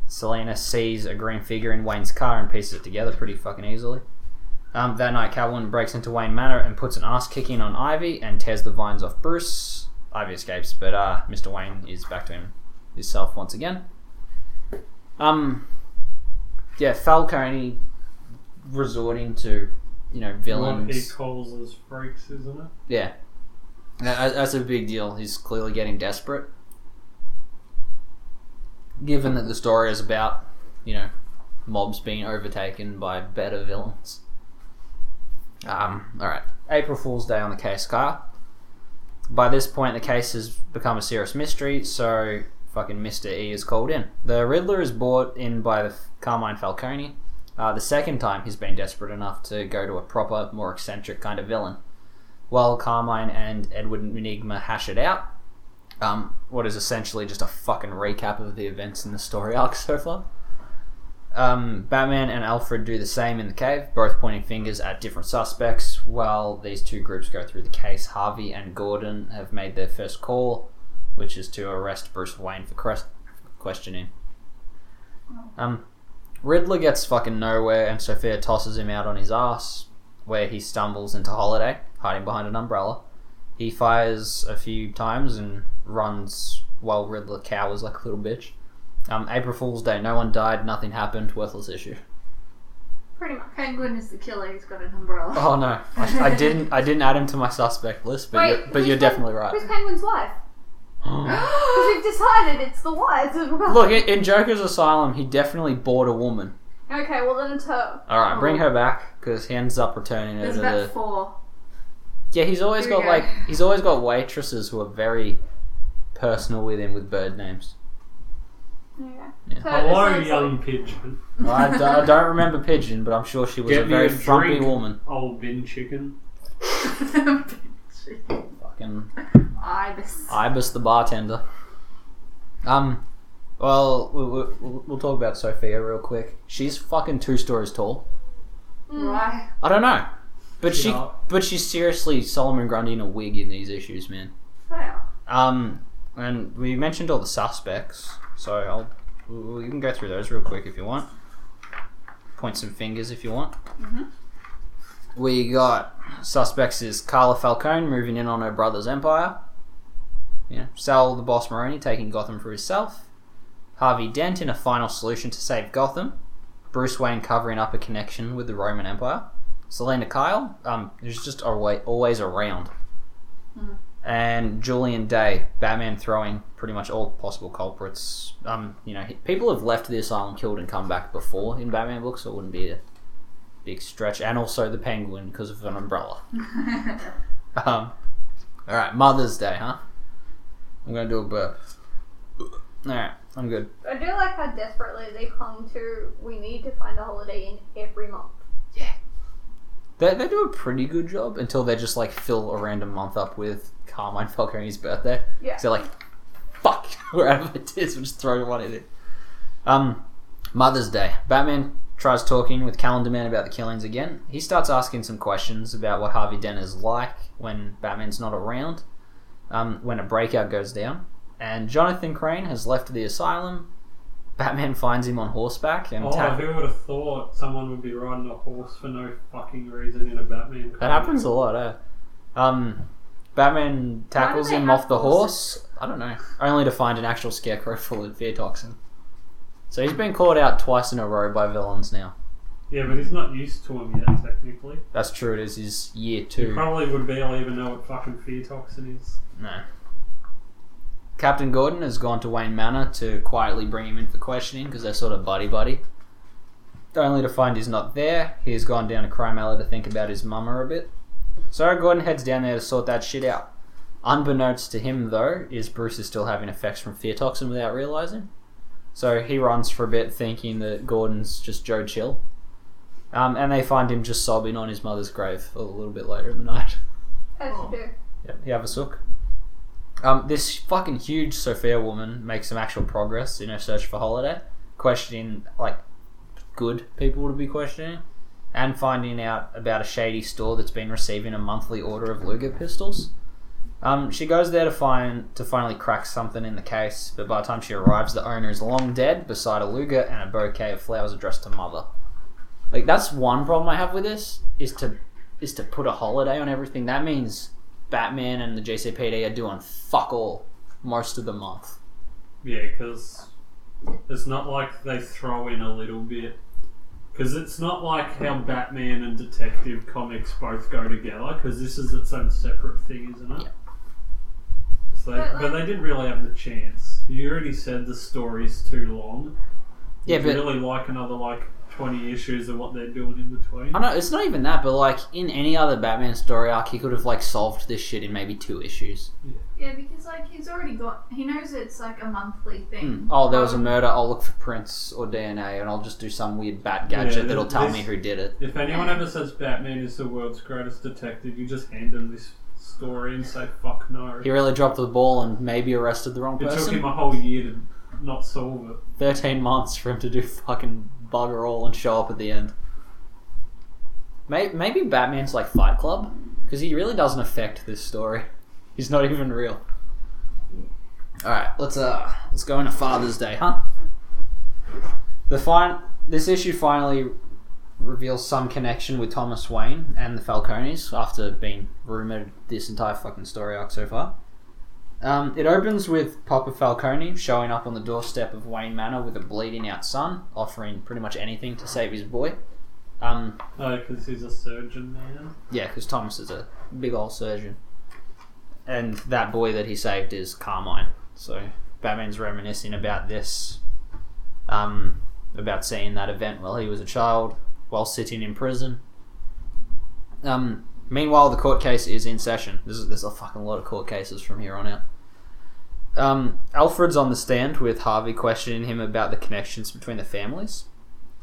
Selina sees a green figure in Wayne's car and pieces it together pretty fucking easily. Um, that night, Catwoman breaks into Wayne Manor and puts an ass kicking on Ivy and tears the vines off Bruce. Ivy escapes, but uh, Mr. Wayne is back to him himself once again. Um, yeah, Falcone resorting to you know
What he calls as freaks, isn't it?
Yeah, that's a big deal. He's clearly getting desperate, given that the story is about you know mobs being overtaken by better villains. Um, all right, April Fool's Day on the case car. By this point, the case has become a serious mystery, so fucking Mr. E is called in. The Riddler is brought in by the Carmine Falcone. Uh, the second time he's been desperate enough to go to a proper, more eccentric kind of villain. While Carmine and Edward Nygma hash it out, um, what is essentially just a fucking recap of the events in the story arc so far. Um, Batman and Alfred do the same in the cave, both pointing fingers at different suspects. While these two groups go through the case, Harvey and Gordon have made their first call, which is to arrest Bruce Wayne for questioning. Um, Riddler gets fucking nowhere, and Sophia tosses him out on his ass, where he stumbles into Holiday, hiding behind an umbrella. He fires a few times and runs while Riddler cowers like a little bitch. Um, April Fool's Day, no one died, nothing happened, worthless issue.
Pretty much.
Penguin is the killer. He's got an umbrella.
Oh no, I, I didn't. I didn't add him to my suspect list, but
Wait,
you're, but
who's
you're
Pen-
definitely right.
Who's Penguin's wife? Because we've decided it's the as well.
Look, in, in Joker's Asylum, he definitely bought a woman.
Okay, well then it's her.
All right, bring
Oh.
her back because he ends up returning her
There's
to
about
the.
four.
Yeah, he's always
Here
got
go.
like he's always got waitresses who are very personal with him with bird names.
Okay.
Yeah.
So,
Hello,
so
young pigeon.
I, d- I don't remember Pigeon, but I'm sure she was
Get
a very
a
frumpy
drink.
woman.
Old bin chicken.
Fucking
Ibis.
Ibis the bartender. Um, well, we- we- we'll, we'll talk about Sophia real quick. She's fucking two stories tall.
Right.
I don't know, but she,
Yeah.
but she's seriously Solomon Grundy in a wig in these issues, man.
Well,
Um, and we mentioned all the suspects, so I'll we we can go through those real quick if you want. Point some fingers if you want. We got suspects is Carla Falcone moving in on her brother's empire. Yeah, Sal the Boss Maroni taking Gotham for himself. Harvey Dent in a final solution to save Gotham. Bruce Wayne covering up a connection with the Roman Empire. Selina Kyle, um, who's just always, always around and Julian Day, Batman throwing pretty much all possible culprits. Um, you know, people have left the asylum, killed, and come back before in Batman books, so it wouldn't be a big stretch. And also the Penguin because of an umbrella. Um, all right, Mother's Day, huh? I'm gonna do a burp. All right, I'm good.
I do like how desperately they clung to we need to find a holiday in every month.
They, they do a pretty good job until they just like fill a random month up with Carmine Falcone's birthday.
Yeah.
So like, fuck, wherever it is, we'll just throw one in it. Um, Mother's Day. Batman tries talking with Calendar Man about the killings again. He starts asking some questions about what Harvey Dent is like when Batman's not around, um, when a breakout goes down. And Jonathan Crane has left the asylum. Batman finds him on horseback and
Oh,
tack-
who would have thought someone would be riding a horse for no fucking reason in a Batman comic?
That happens a lot, eh? Um, Batman tackles him off the
horses?
horse. I don't know. Only to find an actual scarecrow full of fear toxin. So he's been caught out twice in a row by villains now.
Yeah, but he's not used to him yet, technically.
That's true. It is his year
He
two.
probably would barely even know what fucking fear toxin is.
No. Captain Gordon has gone to Wayne Manor to quietly bring him in for questioning because they're sort of buddy buddy. Only to find he's not there. He has gone down to Crime Alley to think about his mama a bit. So Gordon heads down there to sort that shit out. Unbeknownst to him, though, is Bruce is still having effects from fear toxin without realizing. So he runs for a bit, thinking that Gordon's just Joe Chill. Um, and they find him just sobbing on his mother's grave a little bit later in the night.
As
Oh.
you do.
Yep, you have a sook. Um, this fucking huge Sophia woman makes some actual progress in her search for Holiday, questioning like good people to be questioning, and finding out about a shady store that's been receiving a monthly order of Luger pistols. Um, she goes there to find to finally crack something in the case, but by the time she arrives, the owner is long dead beside a Luger and a bouquet of flowers addressed to mother. Like that's one problem I have with this is to is to put a holiday on everything. That means Batman and the GCPD are doing fuck all most of the month.
Yeah, because it's not like they throw in a little bit Because it's not like how Batman and Detective comics both go together, because this is its own separate thing, isn't it?
Yeah.
So
But,
but, they didn't really have the chance. You already said the story's too long.
Yeah,
Would
but
you really like another like twenty issues and what they're doing in between.
I know it's not even that, but like in any other Batman story arc, he could have like solved this shit in maybe two issues.
Yeah, because like he's already got. He knows it's like a monthly thing.
Hmm. Oh, there was a
Um,
murder. I'll look for prints or DNA, and I'll just do some weird bat gadget
Yeah,
that'll tell
this-
me who did it.
If anyone ever says Batman is the world's greatest detective, you just hand them this story and say fuck no.
He really dropped the ball and maybe arrested the wrong person.
It took him a whole year to not solve it.
Thirteen months for him to do fucking bugger all and show up at the end. Maybe, Batman's like Fight Club because he really doesn't affect this story. He's not even real. All right, let's uh let's go into Father's Day, huh? The fine this issue finally reveals some connection with Thomas Wayne and the Falcones after being rumored this entire fucking story arc so far. Um, it opens with Papa Falcone showing up on the doorstep of Wayne Manor with a bleeding out son, offering pretty much anything to save his boy. Um,
Oh, because he's a surgeon man.
yeah, because Thomas is a big old surgeon. And that boy that he saved is Carmine. So Batman's reminiscing about this, um, about seeing that event while he was a child, while sitting in prison. Um, meanwhile, the court case is in session. There's, there's a fucking lot of court cases from here on out. Um, Alfred's on the stand with Harvey questioning him about the connections between the families.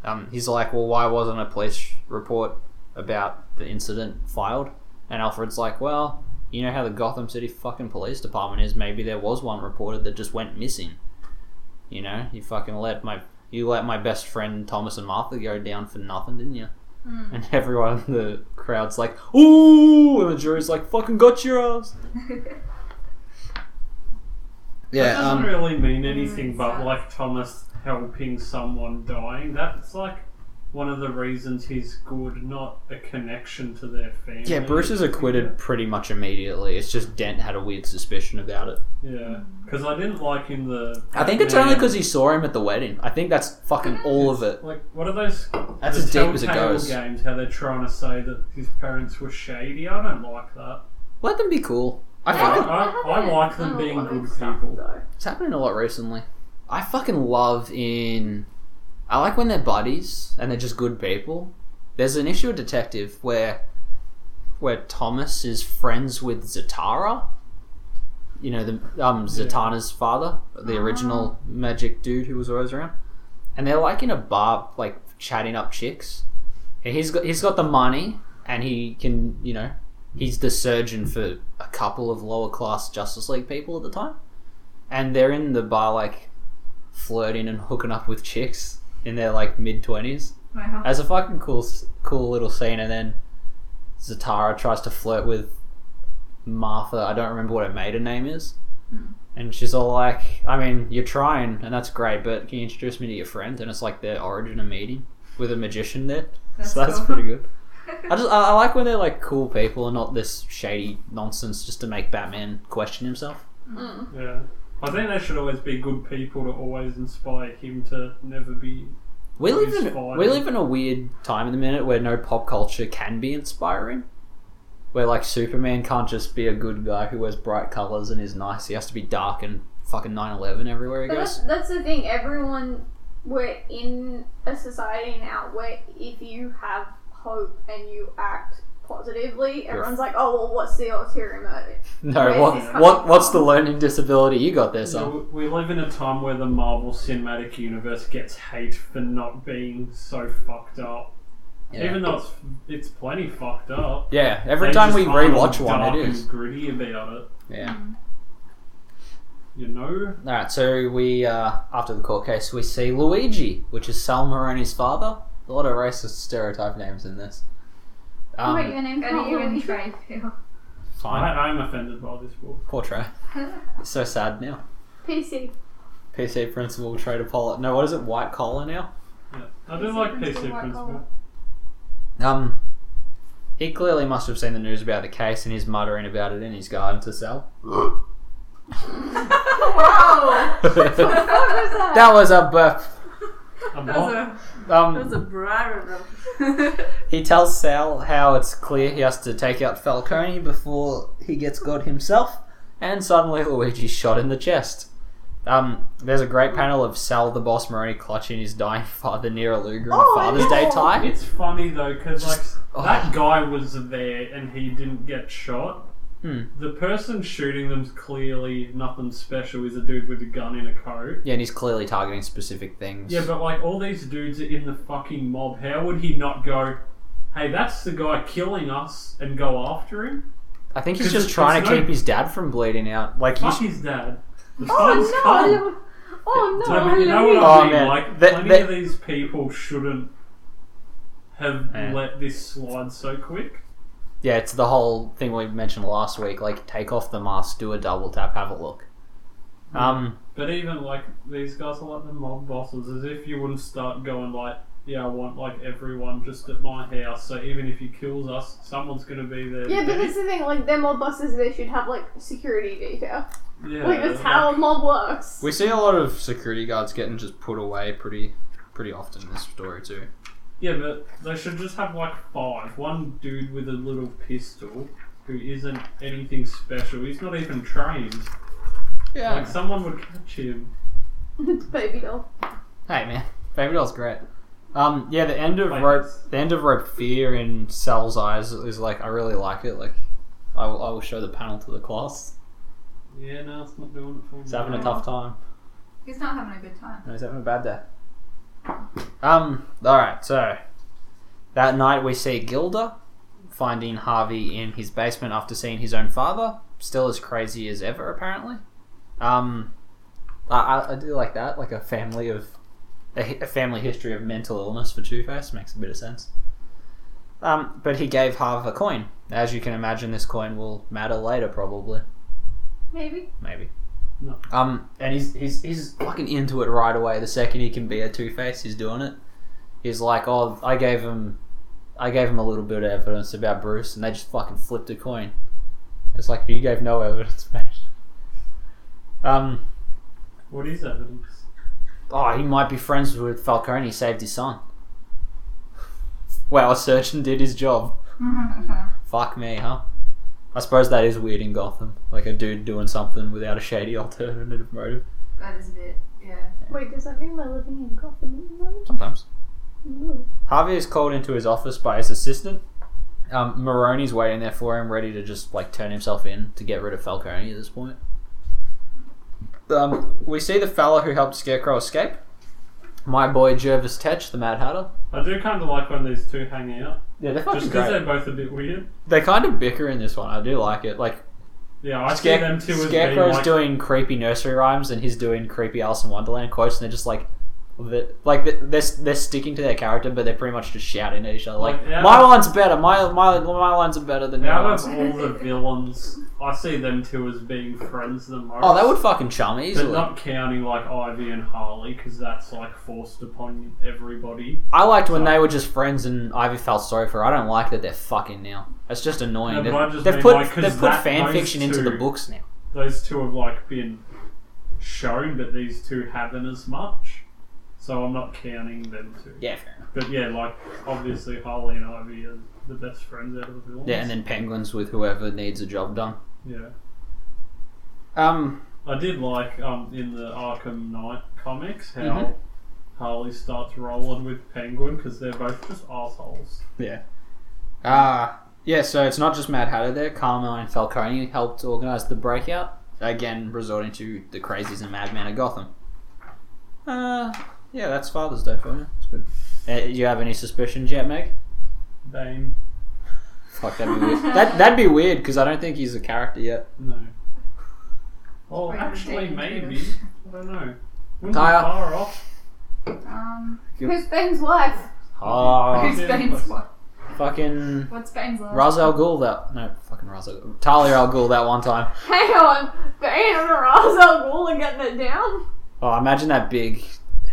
Um, he's like, well, why wasn't a police report about the incident filed? And Alfred's like, well, you know how the Gotham City fucking police department is. Maybe there was one reported that just went missing. You know, you fucking let my you let my best friend Thomas and Martha go down for nothing, didn't you?
Mm.
And everyone in the crowd's like, ooh, and the jury's like, fucking got your ass.
that
Yeah,
doesn't
um,
really mean anything
Mm,
but like Thomas helping someone dying. That's like one of the reasons he's good, not a connection to their family.
yeah. Bruce is acquitted pretty much immediately. It's just Dent had a weird suspicion about it.
Yeah, because I didn't like him. The
I think it's
Batman-
only because he saw him at the wedding. I think that's fucking all of it.
Like, what are those?
That's
the
as deep as it
Telltale
goes.
Games, how they're trying to say that his parents were shady. I don't like that.
Let them be cool. I
Yeah.
fucking
I- I like them being good
stuff,
people.
though.
It's happening a lot recently. I fucking love in. I like when they're buddies and they're just good people. There's an issue of Detective where, where Thomas is friends with Zatara. You know the um Zatanna's father, the original magic dude who was always around, and they're like in a bar, like chatting up chicks. And he's got he's got the money, and he can you know he's the surgeon for a couple of lower class Justice League people at the time and they're in the bar like flirting and hooking up with chicks in their like mid twenties.
Wow.
As a fucking cool, cool little scene, and then Zatara tries to flirt with Martha. I don't remember what her maiden name is,
Hmm.
and she's all like, "I mean, you're trying, and that's great, but can you introduce me to your friend?" And it's like their origin of meeting with a magician there. so that's
cool.
pretty good. I just I, I like when they're like cool people and not this shady nonsense just to make Batman question himself.
Mm.
Yeah, I think they should always be good people to always inspire him to never be.
We live in
Inspiring.
we live in a weird time in the minute where no pop culture can be inspiring. Where like Superman can't just be a good guy who wears bright colors and is nice. He has to be dark and fucking 9/11 everywhere he
But that's,
goes.
that's the thing. Everyone, we're in a society now where if you have hope and you act positively, everyone's like, "Oh well, what's the ulterior motive?"
No,
where's
what
this coming
what what's the learning disability you got there,
You
son?
know, we live in a time where the Marvel Cinematic Universe gets hate for not being so fucked up.
Yeah.
Even though it's it's plenty fucked up.
Yeah, every time we
aren't
rewatch one, it is.
and gritty about it.
Yeah.
You know.
All right, so we uh, after the court case, we see Luigi, which is Sal Maroni's father. A lot of racist stereotype names in this. Um,
Wait, your name's
How
not
do you even
Luigi?
trade feel?
fine.
I, I'm offended by this book.
Poor Trey. So sad now.
PC.
PC principal Trey Apollo. No, what is it? White collar now.
Yeah. I do
PC
like
principal,
PC
white
principal.
collar.
Um, he clearly must have seen the news about the case and he's muttering about it in his garden to sell.
wow.
What was that?
that was a burp.
A
That was
mob?
a, that
Um,
was a bribe though.
He tells Sal how it's clear he has to take out Falcone before he gets God himself, and suddenly Luigi's shot in the chest. Um, there's a great panel of Sal the Boss Maroni clutching his dying father near a Luger on
Oh,
a
I
Father's Day
know.
tie.
It's funny though, because like
oh.
that guy was there and he didn't get shot.
Hmm.
The person shooting them's clearly nothing special. Is a dude with a gun in a coat.
Yeah, and he's clearly targeting specific things.
Yeah, but like all these dudes are in the fucking mob. How would he not go? Hey, that's the guy killing us, and go after him.
I think he's just
it's-
trying
it's
to
no-
keep his dad from bleeding out. Like,
Fuck
sh-
his dad. The time's
Oh
come.
no! Oh no!
No, but you know what
me-
I
Oh,
mean?
man.
Like,
That-
plenty
that-
of these people shouldn't have
Yeah.
let this slide so quick.
Yeah, it's the whole thing we mentioned last week. Like, take off the mask, do a double tap, have a look. Um,
But even like these guys are like the mob bosses, as if you wouldn't start going like, yeah, I want like everyone just at my house. So even if he kills us, someone's gonna be there.
Yeah,
to
but that's the thing. Like, they're mob bosses. They should have like security detail.
yeah,
like, that's how a mob works.
we see a lot of security guards getting just put away pretty, pretty often in this story too.
Yeah, but they should just have like five. One dude with a little pistol who isn't anything special. He's not even trained.
Yeah.
Like someone would catch him.
it's Baby doll.
Hey man, Baby Doll's great. Um, yeah, the end of
Like
rope, the end of rope fear in Sal's eyes is like I really like it. Like, I will, I will show the panel to the class.
Yeah, no, it's not doing it for me.
He's having a tough time.
He's not having a good time.
No, he's having a bad day. Um. All right. So that night we see Gilda finding Harvey in his basement after seeing his own father, still as crazy as ever apparently. Um, I, I, do like that, like a family of a, a family history of mental illness for Two Face makes a bit of sense. Um, but he gave Harv a coin. As you can imagine, this coin will matter later, probably
Maybe.
maybe.
No.
Um, and he's he's he's fucking into it right away. The second he can be a Two Face, he's doing it. He's like, oh, I gave him, I gave him a little bit of evidence about Bruce, and they just fucking flipped a coin. It's like you gave no evidence, mate. Um,
What is evidence?
oh, he might be friends with Falcone. He saved his son. Well, a surgeon did his job. Fuck me, huh? I suppose that is weird in Gotham. Like a dude doing something without a shady alternative motive.
that is a bit, yeah.
Wait, does that mean we're living in Gotham at the moment?
Sometimes.
No.
Harvey is called into his office by his assistant. Um, Maroni's waiting there for him, ready to just like turn himself in to get rid of Falcone at this point. Um, we see the fella who helped Scarecrow escape. My boy Jervis Tetch, the Mad Hatter.
I do kind of like when these two hang out,
Yeah, they're fucking
just
because
they're both a bit weird.
They kind of bicker in this one. I do like it. Like
Yeah, I see
Scare-
them two as being
Scarecrow's
like,
doing creepy nursery rhymes, and he's doing creepy Alice in Wonderland quotes, and they're just like, the- like they're they're sticking to their character, but they're pretty much just shouting at each other. Like,
yeah.
my line's better. My my my lines are better than your
out
lines.
of all the villains, I see them two as being friends the most.
Oh, that would fucking chum
But
easily.
not counting like Ivy and Harley, because that's like forced upon everybody.
I liked when they were just friends and Ivy felt sorry for her. I don't like that they're fucking now. That's just annoying.
No,
they've
just
they've
mean,
put
like, 'cause
they've put
that-
fan
those
fiction into the
two-
books now.
Those two have like been shown, but these two haven't as much. So I'm not counting them two.
Yeah, fair enough.
But yeah, like obviously Harley and Ivy are the best friends out of the villains.
Yeah, and then penguins with whoever needs a job done.
yeah.
Um,
I did like um in the Arkham Knight comics how
Mhm.
Harley starts rolling with Penguin because they're both just assholes.
yeah. Uh, yeah, so it's not just Mad Hatter there. Carmine and Falcone helped organize the breakout. Again, resorting to the crazies and madmen of Gotham. Uh, yeah, that's Father's Day for you. It's good. Uh, do you have any suspicions yet, Meg?
Bane,
Fuck, that'd be weird. that, that'd be weird because I don't think he's a character yet.
no. Well,
Wait,
actually,
Bane
maybe. I don't know. Wouldn't
Kaya.
be far off.
Um,
Who's Bane's wife?
Oh,
who's
yeah,
Bane's
but-
what?
fucking
What's Bane's last?
Ra's al Ghul that no fucking Ra's al Ghul. Talia al Ghul that one time.
Hang on. Bane and Ra's al Ghul are getting it down?
Oh, imagine that big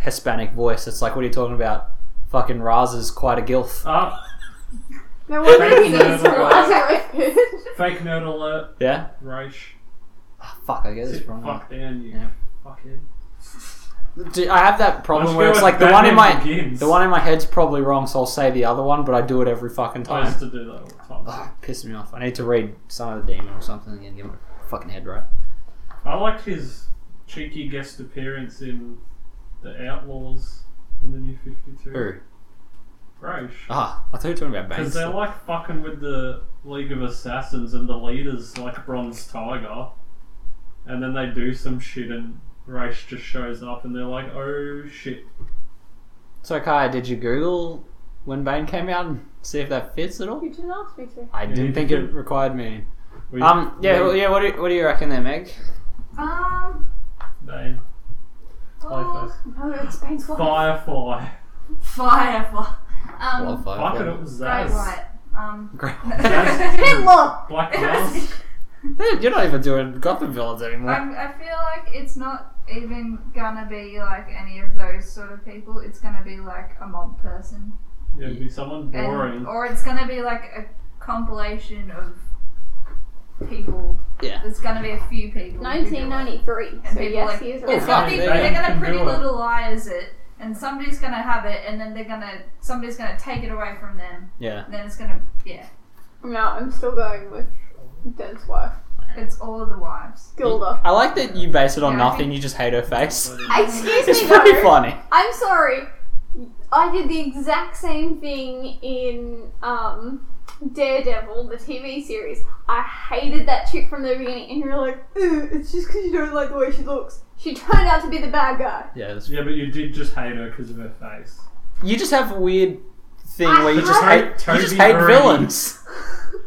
Hispanic voice. It's like, what are you talking about? Fucking Ra's is quite a gilf.
Ah,
No wonder he needs to
never fake nerd alert.
Yeah.
Raish.
Oh, fuck, I get this
Sit
wrong.
fuck down, you
Yeah.
fuckhead.
Do- I have that problem
Let's
where
go
it's
with
like the one in
Batman
my
Begins.
the one in my head's probably wrong, so I'll say the other one, but I do it every fucking
I used
time.
to do that all the time.
Ugh, pisses me off. I need to read Son of the Demon or something and get my fucking head right.
I liked his cheeky guest appearance in The Outlaws in the New 52.
Who?
Raish.
Ah, I thought you were talking about
Bane.
Because
they're like fucking with the League of Assassins and the leaders like Bronze Tiger. And then they do some shit and Raish just shows up and they're like, oh shit.
So, Kai, did you Google when Bane came out and see if that fits at all?
You didn't ask me to.
I
you
didn't think
did.
it required me.
We,
Um, yeah,
we-
well, yeah. What do you, what do you reckon there, Meg?
Um.
Bane.
Oh,
No, it's Bane's.
Firefly.
Firefly. Um.
Love
Fuck it,
Firefly.
it was
Great
Zaz.
White. Um.
Great.
Zaz.
Hitler!
Black Mask.
Dude, You're not even doing Gotham villains anymore.
I'm, I feel like it's not even gonna be like any of those sort of people. It's gonna be like a mob person,
Yeah, it'd be someone boring.
and, or it's gonna be like a compilation of people.
Yeah.
There's gonna be a few people. who do it.
1993.
And
So
people
yes,
like,
he is
Oh,
It's
right.
fuck,
gonna be,
they
they're gonna pretty
do it.
little liars it, and somebody's gonna have it, and then they're gonna somebody's gonna take it away from them,
Yeah.
and then it's gonna yeah,
No, I'm still going with Dent's wife.
it's all of the wives.
Gilda.
I like that you base it on
Yeah,
nothing.
think-
You just hate her face.
Excuse
It's
me,
pretty
though.
funny.
I'm sorry. I did the exact same thing in um, Daredevil, the TV series. I hated that chick from the beginning, and you're like, Ew, it's just because you don't like the way she looks. She turned out to be the bad guy.
Yeah. It's,
Yeah, but you did just hate her because of her face.
You just have a weird thing
I
where you just
hate
hate. You just hate
already.
villains.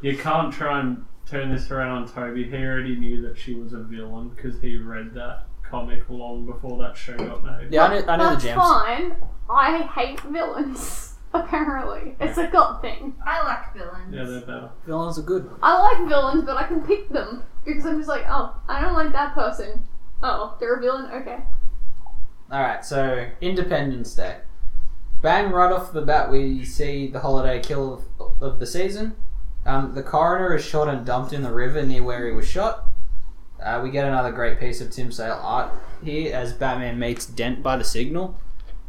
You can't try and turn this around on Toby. He already knew that she was a villain because he read that comic long before that show got made.
Yeah, I know, I know the
That's fine. I hate villains. Apparently, it's a gut thing.
I like villains.
Yeah, they're better.
Villains are good.
I like villains, but I can pick them because I'm just like, oh, I don't like that person. Oh, they're a villain. Okay.
All right, so Independence Day. Bang! Right off the bat, we see the holiday kill of, of the season. Um, the coroner is shot and dumped in the river near where he was shot. Uh, we get another great piece of Tim Sale art here as Batman meets Dent by the signal.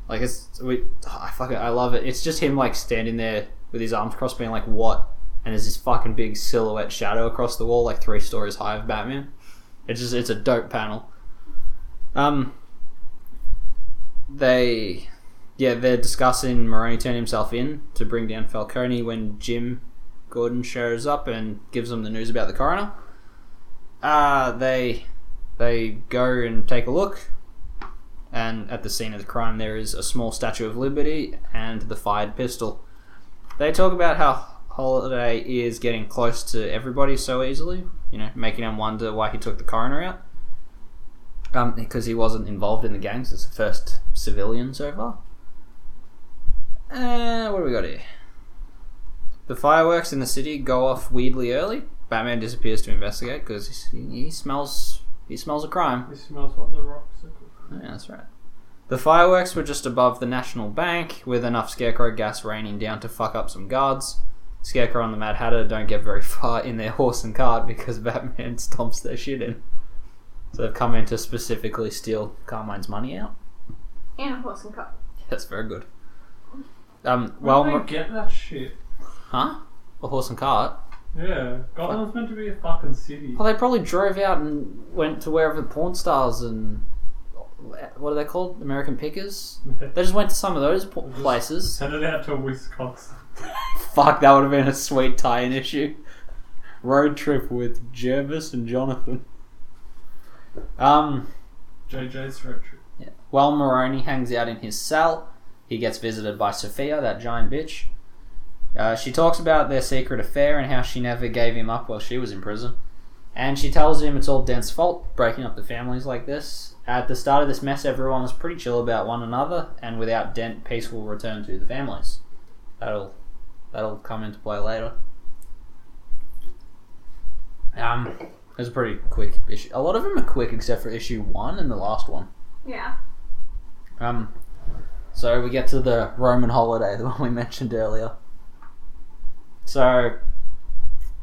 Like it's we, oh, I fucking I love it. It's just him like standing there with his arms crossed, being like, "What?" And there's this fucking big silhouette shadow across the wall, like three stories high of Batman. It's just it's a dope panel. Um, they yeah they're discussing Maroni turning himself in to bring down Falcone when Jim Gordon shows up and gives them the news about the coroner. Uh they they go and take a look and at the scene of the crime there is a small statue of liberty and the fired pistol. They talk about how Holiday is getting close to everybody so easily, you know, making them wonder why he took the coroner out um, because he wasn't involved in the gangs. It's the first civilian so far. Uh, what do we got here? The fireworks in the city go off weirdly early. Batman disappears to investigate because he, smells he smells a crime.
He smells what the rocks. Are cooking.
Yeah, that's right. The fireworks were just above the National Bank, with enough Scarecrow gas raining down to fuck up some guards. Scarecrow and the Mad Hatter don't get very far in their horse and cart because Batman stomps their shit in. So they've come in to specifically steal Carmine's money out.
And a horse and cart.
That's very good. Um,
Well,
well,
they get that shit.
huh? A horse and cart?
Yeah, Gotham's meant to be a fucking city.
Well, they probably drove out and went to wherever the porn stars and what are they called? American Pickers. They just went to some of those places.
Send it out to Wisconsin.
Fuck, that would have been a sweet tie-in issue. Road trip with Jervis and Jonathan. Um,
JJ's road trip.
yeah. while Maroni hangs out in his cell, he gets visited by Sophia, that giant bitch. Uh, she talks about their secret affair and how she never gave him up while she was in prison. And she tells him it's all Dent's fault, breaking up the families like this. At the start of this mess, everyone was pretty chill about one another, and without Dent, peace will return to the families. That'll that'll come into play later. Um, it was a pretty quick issue. A lot of them are quick, except for issue one and the last one.
Yeah.
Um, so we get to the Roman holiday, the one we mentioned earlier. So,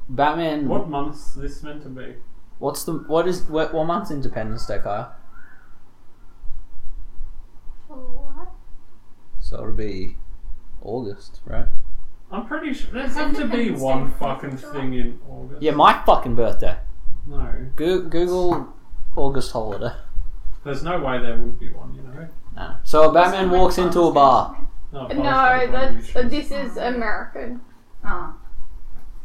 Batman.
What month's this meant to be?
What's the what is what, what month's Independence Day, Kyle? So it'll be August, right?
I'm pretty sure there's have to be one fucking thing in August.
Yeah, my fucking birthday.
No,
Go- Google August holiday.
there's no way there wouldn't be one. You know.
No. So a Batman walks into a bar.
No,
No, that's this is American.
Oh.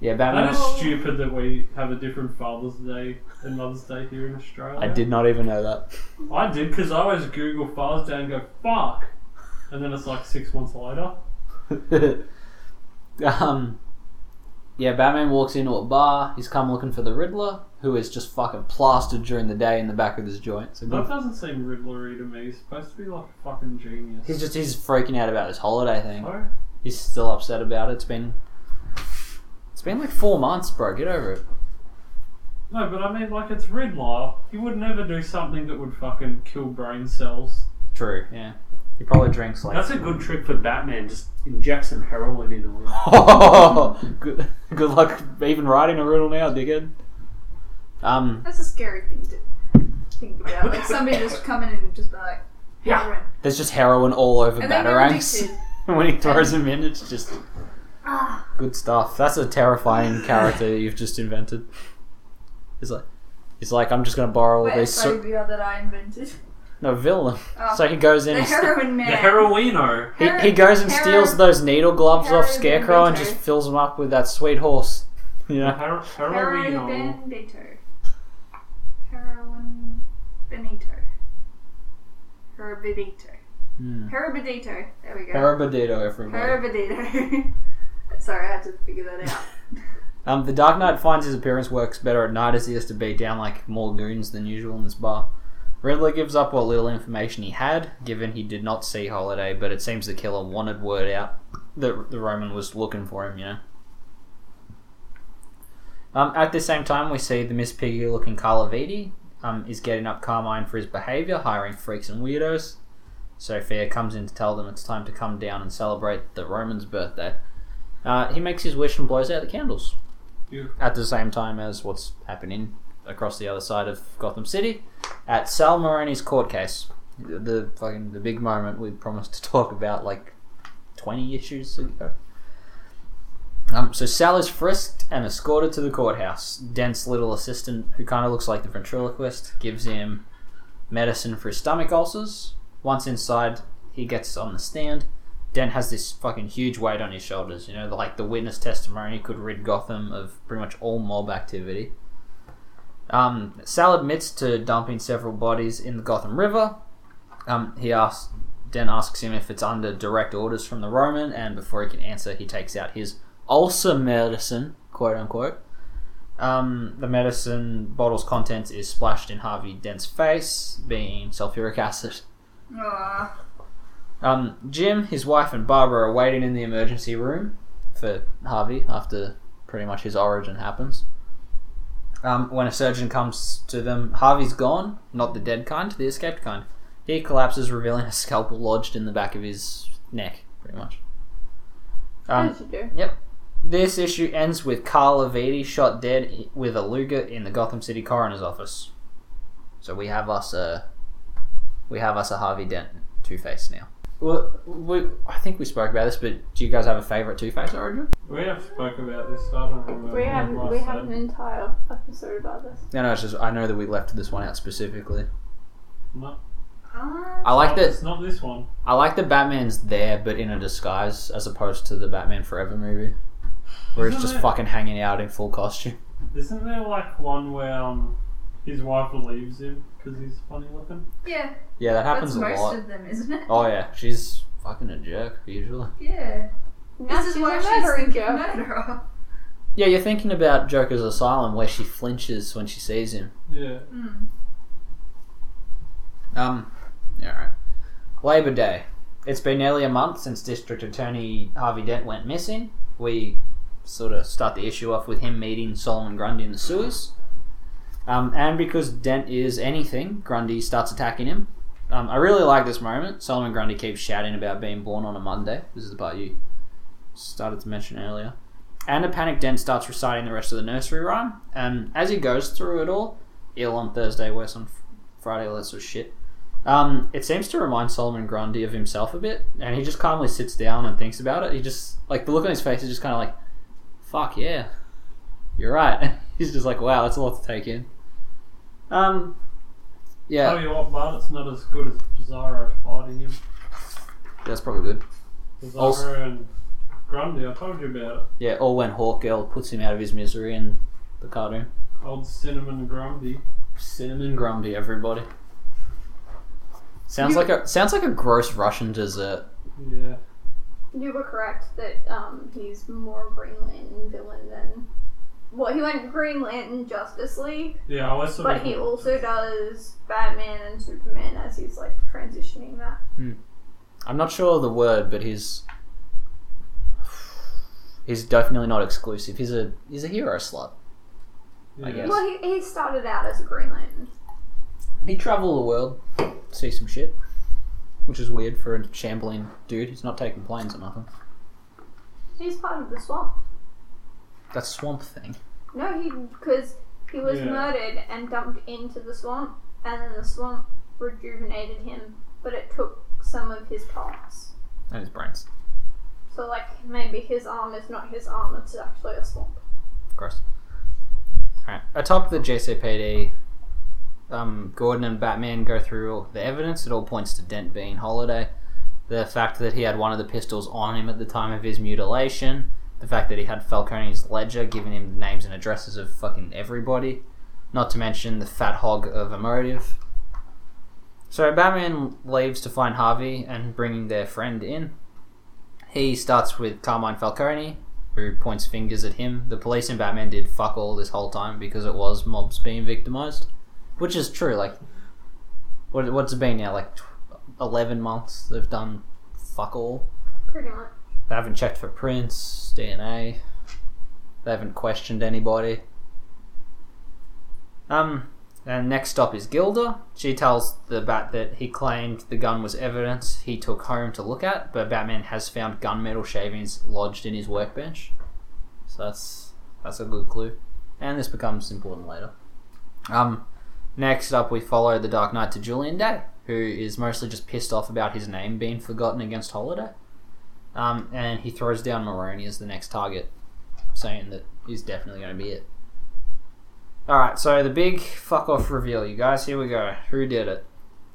Yeah,
That
Batman.
is stupid that we have a different Father's Day and Mother's Day here in Australia.
I did not even know that.
I did because I always Google Father's Day and go fuck, and then it's like six months later.
um, yeah, Batman walks into a bar. He's come looking for the Riddler, who is just fucking plastered during the day in the back of his joint. So
That
good.
doesn't seem Riddlery to me. He's supposed to be like a fucking genius.
He's just he's freaking out about his holiday thing. He's still upset about it. It's been it's been like four months, bro. Get over it.
no, but I mean, like it's Riddler. He would never do something that would fucking kill brain cells.
True. Yeah. He probably drinks like.
That's a good trick for Batman. Just inject some heroin into him.
good. Good luck even writing a riddle now, dickhead. Um,
That's a scary thing to think about. Like somebody just coming in and just be like,
Yeah.
heroin.
there's just heroin all over
And then they're
Batarangs.
addicted.
when he throws him in, it's just. Good stuff. That's a terrifying character you've just invented. He's like, he's like, I'm just gonna borrow all
Wait,
these. So-
phobia that I invented.
no villain.
Oh.
So he goes in.
The
and st-
heroin man.
The heroino.
he, he goes and steals those needle gloves off
Heroin
Scarecrow and
Bandito.
just fills them up with that sweet horse.
The
Yeah.
her-
Heroin
heroino.
Bandito. Heroin Benito. Herobadito.
Hmm.
Herobadito. There we go.
Parabadito, everybody.
Herobadito. Sorry, I had to figure that out.
Um, the Dark Knight finds his appearance works better at night as he has to beat down like more goons than usual in this bar. Riddler gives up what little information he had, given he did not see Holiday, but it seems the killer wanted word out that the Roman was looking for him, you know. Um, at the same time, we see the Miss Piggy looking Carla Viti um, is getting up Carmine for his behaviour, hiring freaks and weirdos. Sophia comes in to tell them it's time to come down and celebrate the Roman's birthday. Uh, he makes his wish and blows out the candles
Beautiful.
at the same time as what's happening across the other side of Gotham City at Sal Maroni's court case. The, the fucking the big moment we promised to talk about like twenty issues ago. Um, so Sal is frisked and escorted to the courthouse. Dent's little assistant, who kind of looks like the ventriloquist, gives him medicine for his stomach ulcers. Once inside, he gets on the stand. Dent has this fucking huge weight on his shoulders. You know, like the witness testimony could rid Gotham of pretty much all mob activity. Um, Sal admits to dumping several bodies in the Gotham River. Um, he asks, Dent asks him if it's under direct orders from the Roman, and before he can answer, he takes out his ulcer medicine, quote unquote. Um, the medicine bottle's contents is splashed in Harvey Dent's face, being sulfuric acid.
Aw.
Um, Jim, his wife, and Barbara are waiting in the emergency room for Harvey after pretty much his origin happens. Um, when a surgeon comes to them, Harvey's gone, not the dead kind, the escaped kind. He collapses, revealing a scalpel lodged in the back of his neck, pretty much. Um,
you do.
Yep. This issue ends with Carla Viti shot dead with a Luger in the Gotham City coroner's office. So we have us a we have us a Harvey Dent Two Face now. Well, we, I think we spoke about this, but do you guys have a favorite Two Face origin?
We have spoke about this. I don't remember.
We have
what I
we have an entire episode about this.
No, no, it's just I know that we left this one out specifically.
No,
Ah.
I like
it's not this one.
I like that Batman's there, but in a disguise, as opposed to the Batman Forever movie, where he's just
it-
fucking hanging out in full costume.
Isn't there like one where um his wife leaves him because he's funny looking?
Yeah,
Yeah, that happens
that's
a
most
lot.
of them, isn't it?
Oh yeah, she's fucking a jerk usually.
Yeah.
Now
This is
she's
why
a
she's
murdering
thinking murderer.
Yeah, you're thinking about Joker's Asylum where she flinches when she sees him.
Yeah.
Mm.
Um, yeah, alright. Labor Day. It's been nearly a month since District Attorney Harvey Dent went missing. We sort of start the issue off with him meeting Solomon Grundy in the sewers. Um, and because Dent is anything, Grundy starts attacking him. Um, I really like this moment. Solomon Grundy keeps shouting about being born on a Monday. This is the part you started to mention earlier. And a panic Dent starts reciting the rest of the nursery rhyme. And as he goes through it all, ill on Thursday, worse on Friday, all that sort of shit. Um, it seems to remind Solomon Grundy of himself a bit, and he just calmly sits down and thinks about it. He just like the look on his face is just kind of like, "Fuck yeah, you're right." He's just like, "Wow, that's a lot to take in." Um, yeah,
Tell you what, but it's not as good as Bizarro fighting him.
that's probably good.
Bizarro
Also-
and Grundy, I told you about it.
Yeah, or when Hawk Girl puts him out of his misery in the cartoon.
Old Cinnamon Grundy.
Cinnamon Grumpy, everybody. Sounds
You-
like a sounds like a gross Russian dessert.
Yeah.
You were correct that um, he's more Green Lantern villain than. Well, he went Green Lantern Justice League,
Yeah, I always sort
but
of.
he also does Batman and Superman as he's like transitioning that. Hmm.
I'm not sure of the word, but he's he's definitely not exclusive. He's a he's a hero slut. I
Yeah.
guess.
Well, he, he started out as a Green Lantern.
He travel the world, see some shit, which is weird for a shambling dude. He's not taking planes or nothing.
He's part of the swamp.
That swamp thing.
No, he because he was
Yeah.
murdered and dumped into the swamp, and then the swamp rejuvenated him, but it took some of his parts.
And his brains.
So, like, maybe his arm is not his arm; it's actually a swamp.
Gross. Alright. Atop the GCPD, um, Gordon and Batman go through all the evidence. It all points to Dent being Holiday. The fact that he had one of the pistols on him at the time of his mutilation. The fact that he had Falcone's ledger giving him the names and addresses of fucking everybody. Not to mention the fat hog of a motive. So Batman leaves to find Harvey and bringing their friend in. He starts with Carmine Falcone, who points fingers at him. The police and Batman did fuck all this whole time because it was mobs being victimized, which is true. Like, what what's it been now? Like eleven months they've done fuck all.
Pretty much.
They haven't checked for prints, DNA. They haven't questioned anybody. Um, and next stop is Gilda. She tells the Bat that he claimed the gun was evidence he took home to look at, but Batman has found gunmetal shavings lodged in his workbench. So that's that's a good clue. And this becomes important later. Um, next up we follow the Dark Knight to Julian Day, who is mostly just pissed off about his name being forgotten against Holiday. Um, and he throws down Maroni as the next target, saying that he's definitely going to be it. Alright, so the big fuck off reveal, you guys. Here we go. Who did it?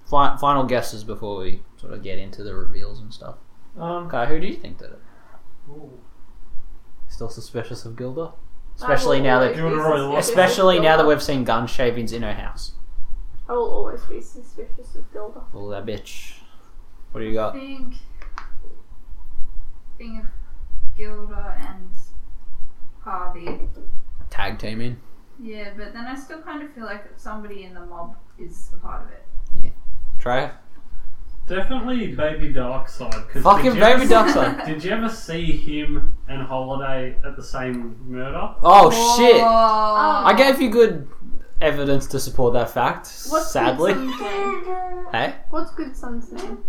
Fi- final guesses before we sort of get into the reveals and stuff.
Um,
Okay, who do you think did it?
ooh.
Still suspicious of Gilda? Especially now that,
be
Gilderoy
suspicious
Locke.
of
especially now that we've seen gun shavings in her house.
I will always be suspicious of Gilda.
Oh, that bitch. What do you got?
I think thing of Gilda and Harvey.
Tag teaming.
Yeah, but then I still kind of feel like somebody in the mob is a part of it. Yeah.
Trey?
Definitely Baby Darkseid. 'cause
Fucking
did you
Baby
ever-
Darkseid.
Did you ever see him and Holiday at the same murder?
Oh, shit!
Whoa.
I gave you good evidence to support that fact.
What's
sadly.
Good son's name?
Hey?
What's Good Son's name?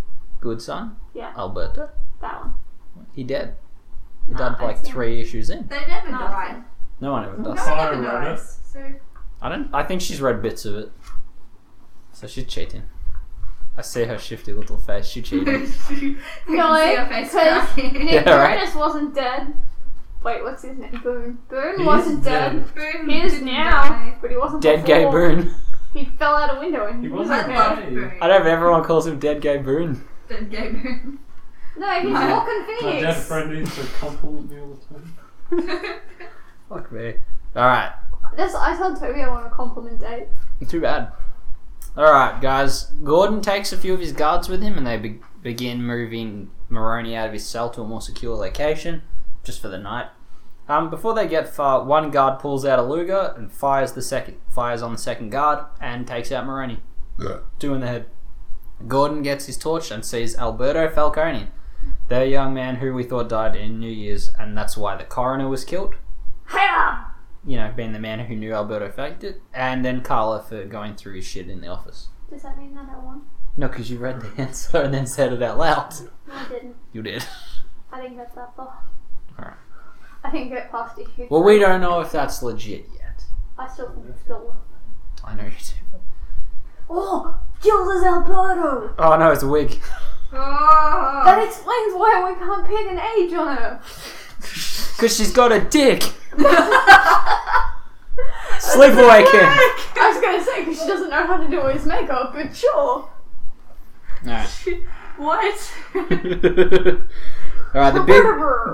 Good son?
Yeah.
Alberto?
That one.
He dead. He
No,
died
I
like
see.
three issues in.
They never
No,
die.
No one ever
No
does.
one
I
ever
read
dies. So
I don't. I think she's read bits of it. So she's cheating. I see her shifty little face. She cheated.
you can
No,
see face
because
cracking.
Nick
Yeah, right.
Jonas wasn't dead. Wait, what's his name? Boone. Boone
He
wasn't
is
dead.
Boone
He is
didn't
now,
die.
but he wasn't
Dead gay
before.
Boone.
He fell out a window and
He
he
wasn't
wasn't
I
dead.
love
gay.
Boone.
I don't know. If everyone calls him Dead Gay Boone.
Dead gay Boone.
No, he's
My-
Walking
My dead
Phoenix.
friend needs to compliment me all the time.
Fuck me. All right.
That's, I told Toby I want a compliment date.
Too bad. Alright, guys. Gordon takes a few of his guards with him and they be- begin moving Maroni out of his cell to a more secure location, just for the night. Um, before they get far, one guard pulls out a Luger and fires the second fires on the second guard and takes out Maroni. Two in the head. Gordon gets his torch and sees Alberto Falcone, the young man who we thought died in New Year's, and that's why the coroner was killed
Hiya!
you know, being the man who knew Alberto faked it, and then Carla for going through his shit in the office.
Does that mean that I won?
No, because you read the answer and then said it out loud.
No, I didn't.
You did.
I didn't get that far.
Alright.
I didn't get past issue.
Well, we don't know if that's legit yet.
I still think it's good.
I know you do.
Oh, Gilda's Alberto!
Oh no, it's a wig.
Oh.
That explains why we can't pin an age on her.
Because she's got a dick. Sleepaway Camp.
I was gonna say because she doesn't know how to do all his makeup, but sure.
Alright.
what?
Alright, the big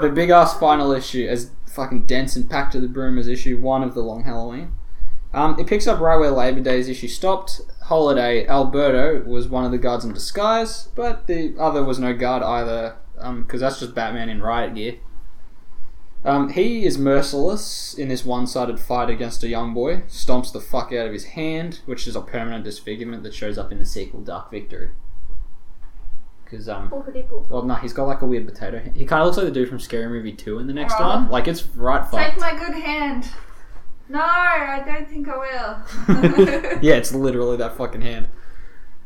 the big ass final issue as fucking dense and packed to the brim as issue one of the long Halloween. Um, it picks up right where Labor Day's issue stopped. Holiday Alberto was one of the guards in disguise, but the other was no guard either, because that's just Batman in riot gear. Um, he is merciless in this one-sided fight against a young boy. Stomps the fuck out of his hand, which is a permanent disfigurement that shows up in the sequel Dark Victory. Because um, well, no, he's got like a weird potato. hand. He kind of looks like the dude from Scary Movie Two in the next one. Like it's right
Take my good hand. No, I don't think I will.
Yeah, it's literally that fucking hand.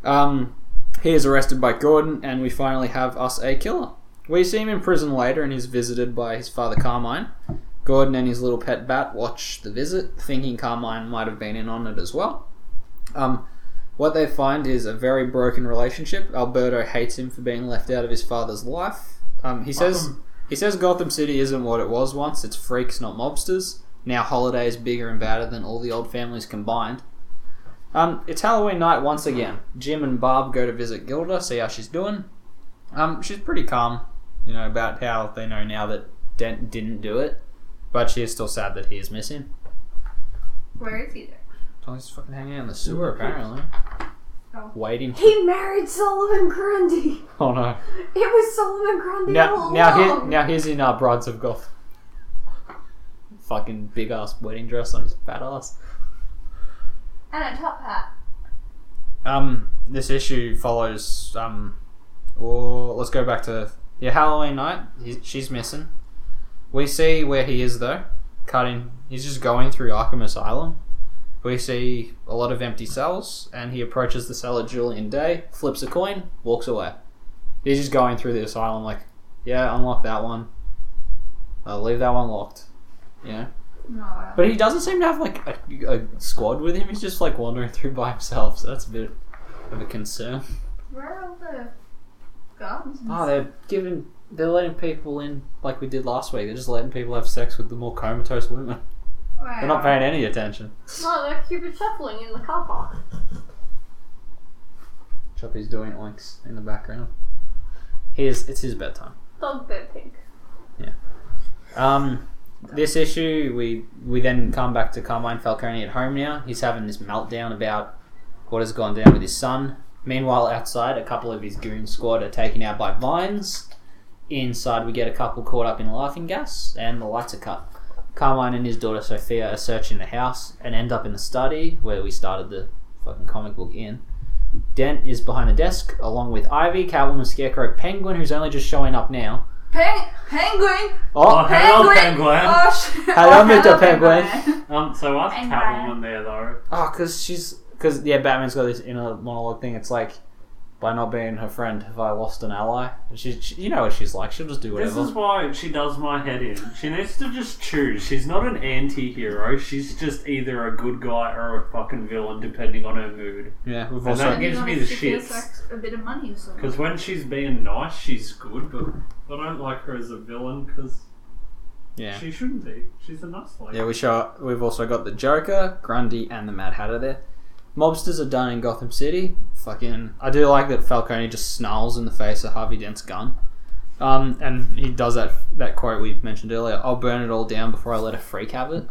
Um, he is arrested by Gordon, and we finally have us a killer. We see him in prison later, and he's visited by his father Carmine. Gordon and his little pet bat watch the visit, thinking Carmine might have been in on it as well. Um, what they find is a very broken relationship. Alberto hates him for being left out of his father's life. Um, he says he says Gotham City isn't what it was once. It's freaks, not mobsters. Now Holiday is bigger and badder than all the old families combined. Um, it's Halloween night once again. Jim and Barb go to visit Gilda, see how she's doing. Um, she's pretty calm, you know, about how they know now that Dent didn't do it, but she is still sad that he is missing.
Where is he there?
Oh, he's fucking hanging out in the sewer apparently,
Oh.
waiting.
He married Solomon Grundy.
Oh no!
It was Solomon Grundy
Now,
all
now, here, now he's in uh, Brides of Goth. Fucking big ass wedding dress on his fat ass.
And a top hat.
Um, this issue follows. Um, or let's go back to yeah, Halloween night. He, she's missing. We see where he is though. Cutting. He's just going through Arkham Asylum. We see a lot of empty cells, and he approaches the cell at Julian Day, flips a coin, walks away. He's just going through the asylum like, yeah, unlock that one. Uh, leave that one locked. Yeah.
No.
But he doesn't seem to have like a, a squad with him. He's just like wandering through by himself. So that's a bit of a concern.
Where are all the guns?
Oh, they're giving, they're letting people in like we did last week. They're just letting people have sex with the more comatose women.
Wow.
They're not paying any attention.
No, they're Cupid shuffling in the car park.
Choppy's doing oinks in the background. His, it's his bedtime.
Dog bear pink. Yeah.
Um, this issue, we we then come back to Carmine Falcone at home now. He's having this meltdown about what has gone down with his son. Meanwhile, outside, a couple of his goon squad are taken out by vines. Inside, we get a couple caught up in laughing gas, and the lights are cut. Carmine and his daughter Sophia are searching the house and end up in the study where we started the fucking comic book in. Dent is behind the desk, along with Ivy, Catwoman, Scarecrow, Penguin, who's only just showing up now.
Peng- penguin!
Oh,
Oh,
hello,
penguin!
Penguin.
Oh, sh-
Hello,
oh,
Mr. Penguin.
Um, so why's
Penguin.
Catwoman there though?
Oh, because she's because yeah, Batman's got this inner monologue thing. It's like by not being her friend, have I lost an ally? And She, she you know what she's like. She'll just do whatever.
This is why she does my head in. She needs to just choose. She's not an anti-hero. She's just either a good guy or a fucking villain, depending on her mood.
yeah, we've
And
also
that gives me the
She feels
shits.
like a bit of money or something.
Because when she's being nice, she's good, but I don't like her as a villain because
yeah
she shouldn't be. She's a nice lady.
yeah we show we've also got the Joker, Grundy, and the Mad Hatter there. Mobsters are done in Gotham City. Fucking, I do like that Falcone just snarls in the face of Harvey Dent's gun. Um, and he does that that quote we mentioned earlier. I'll burn it all down before I let a freak have it.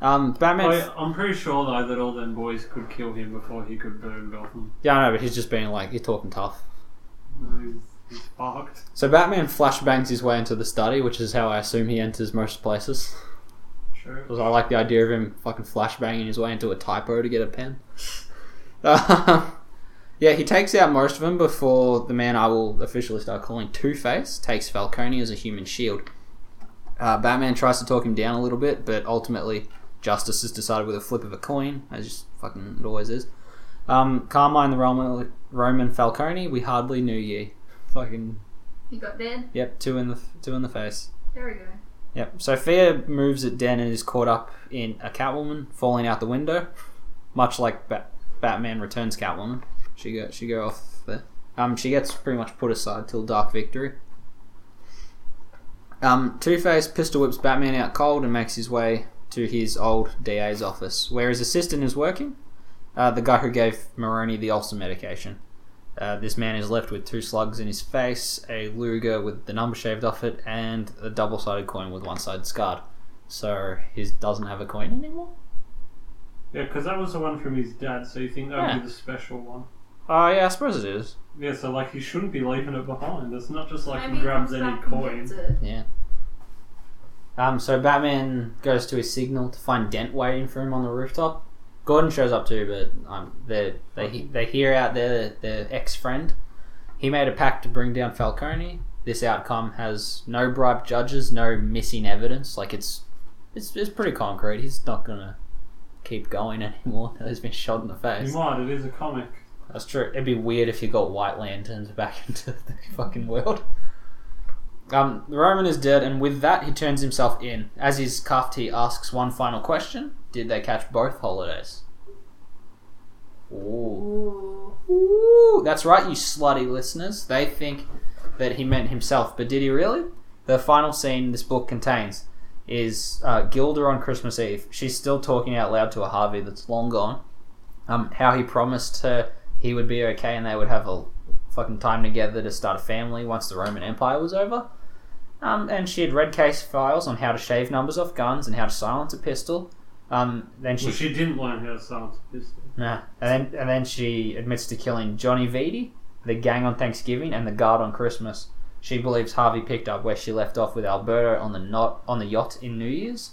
Um, Batman.
I, I'm pretty sure though that all them boys could kill him before he could burn Gotham.
Yeah, I know, but he's just being like, you're talking tough.
He's, he's fucked.
So Batman flashbangs his way into the study, which is how I assume he enters most places.
Sure.
Because I like the idea of him fucking flashbanging his way into a typo to get a pen. Uh, yeah, he takes out most of them before the man I will officially start calling Two Face takes Falcone as a human shield. Uh, Batman tries to talk him down a little bit, but ultimately justice is decided with a flip of a coin, as just fucking it always is. Um, Carmine the Roman, Roman Falcone, we hardly knew ye. Fucking
He got dead.
yep, two in the two in the face.
There we go.
Yep. Sophia moves at Den and is caught up in a Catwoman falling out the window. much like Bat- Batman Returns Catwoman. She go she go off there. Um, she gets pretty much put aside till Dark Victory. Um, Two Face pistol whips Batman out cold and makes his way to his old DA's office, where his assistant is working. Uh, the guy who gave Maroni the ulcer medication. Uh, this man is left with two slugs in his face, a Luger with the number shaved off it, and a double-sided coin with one side scarred. So he doesn't have a coin anymore.
Yeah, because that was the one from his dad, so you think that would
Yeah.
be the special one.
Oh yeah, I suppose it is.
Yeah, so like he shouldn't be leaving it behind. It's not just like
Maybe
he grabs
comes
any
back and
coin.
gets it.
Yeah. Um, so Batman goes to his signal to find Dent waiting for him on the rooftop. Gordon shows up too, but um, they they they hear out their their ex friend. He made a pact to bring down Falcone. This outcome has no bribed judges, no missing evidence. Like it's it's it's pretty concrete. He's not gonna keep going anymore. He's been shot in the face.
You might, it is a comic.
That's true. It'd be weird if you got White Lanterns back into the fucking world. Um, the Roman is dead, and with that, he turns himself in. As he's cuffed, he asks one final question: Did they catch both holidays? Ooh.
Ooh.
Ooh. That's right, you slutty listeners. They think that he meant himself, but did he really? The final scene this book contains is uh, Gilda on Christmas Eve. She's still talking out loud to a Harvey that's long gone. Um, how he promised her he would be okay and they would have a fucking time together to start a family once the Roman Empire was over. Um, and she had read case files on how to shave numbers off guns and how to silence a pistol. Um, then she
Well, she didn't learn how to silence a pistol.
Nah. And then and then she admits to killing Johnny Viti, the gang on Thanksgiving, and the guard on Christmas. She believes Harvey picked up where she left off with Alberto on the not on the yacht in New Year's,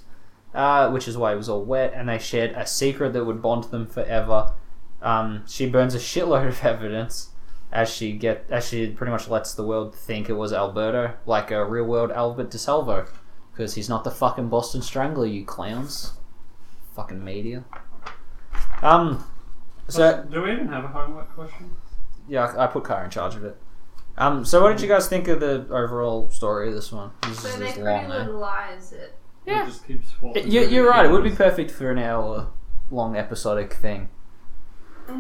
uh, which is why it was all wet, and they shared a secret that would bond them forever. Um, she burns a shitload of evidence as she get as she pretty much lets the world think it was Alberto, like a real world Albert DeSalvo, because he's not the fucking Boston Strangler, you clowns. Fucking media. Um, so
Do we even have a homework question?
yeah, I I put Kara in charge of it. Um, so what did you guys think of the overall story of this one? This
So
is
they
just
pretty
long, eh?
lies it.
Yeah.
It just keeps swapping
You,
through
you're right. It would be perfect for an hour long episodic thing.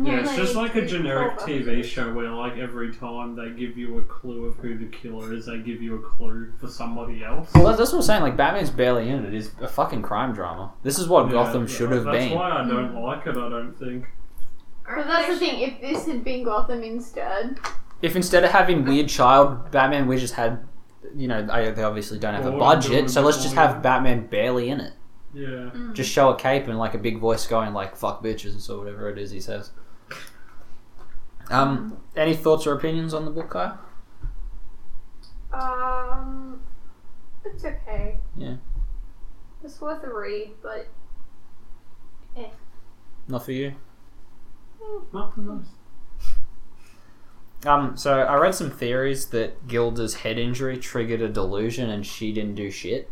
Yeah, it's just like a generic TV show where, like, every time they give you a clue of who the killer is, they give you a clue for somebody else.
Well, that's, that's what I'm saying. Like Batman's barely in it. It's a fucking crime drama. This is what
Yeah,
Gotham
yeah,
should have
That's
been.
That's why I don't like it. I don't think.
But that's the thing. If this had been Gotham instead,
If instead of having weird child Batman, we just had, you know, they obviously don't have a
Well, we're doing
budget, so let's just have. Batman barely in it.
Yeah.
Just show a cape and like a big voice going like "fuck bitches" or whatever it is he says. Um, any thoughts or opinions on the book, Kai?
um, it's okay.
Yeah.
It's worth a read, but
Not for you.
Nothing nice.
Um, so I read some theories that Gilda's head injury triggered a delusion and she didn't do shit.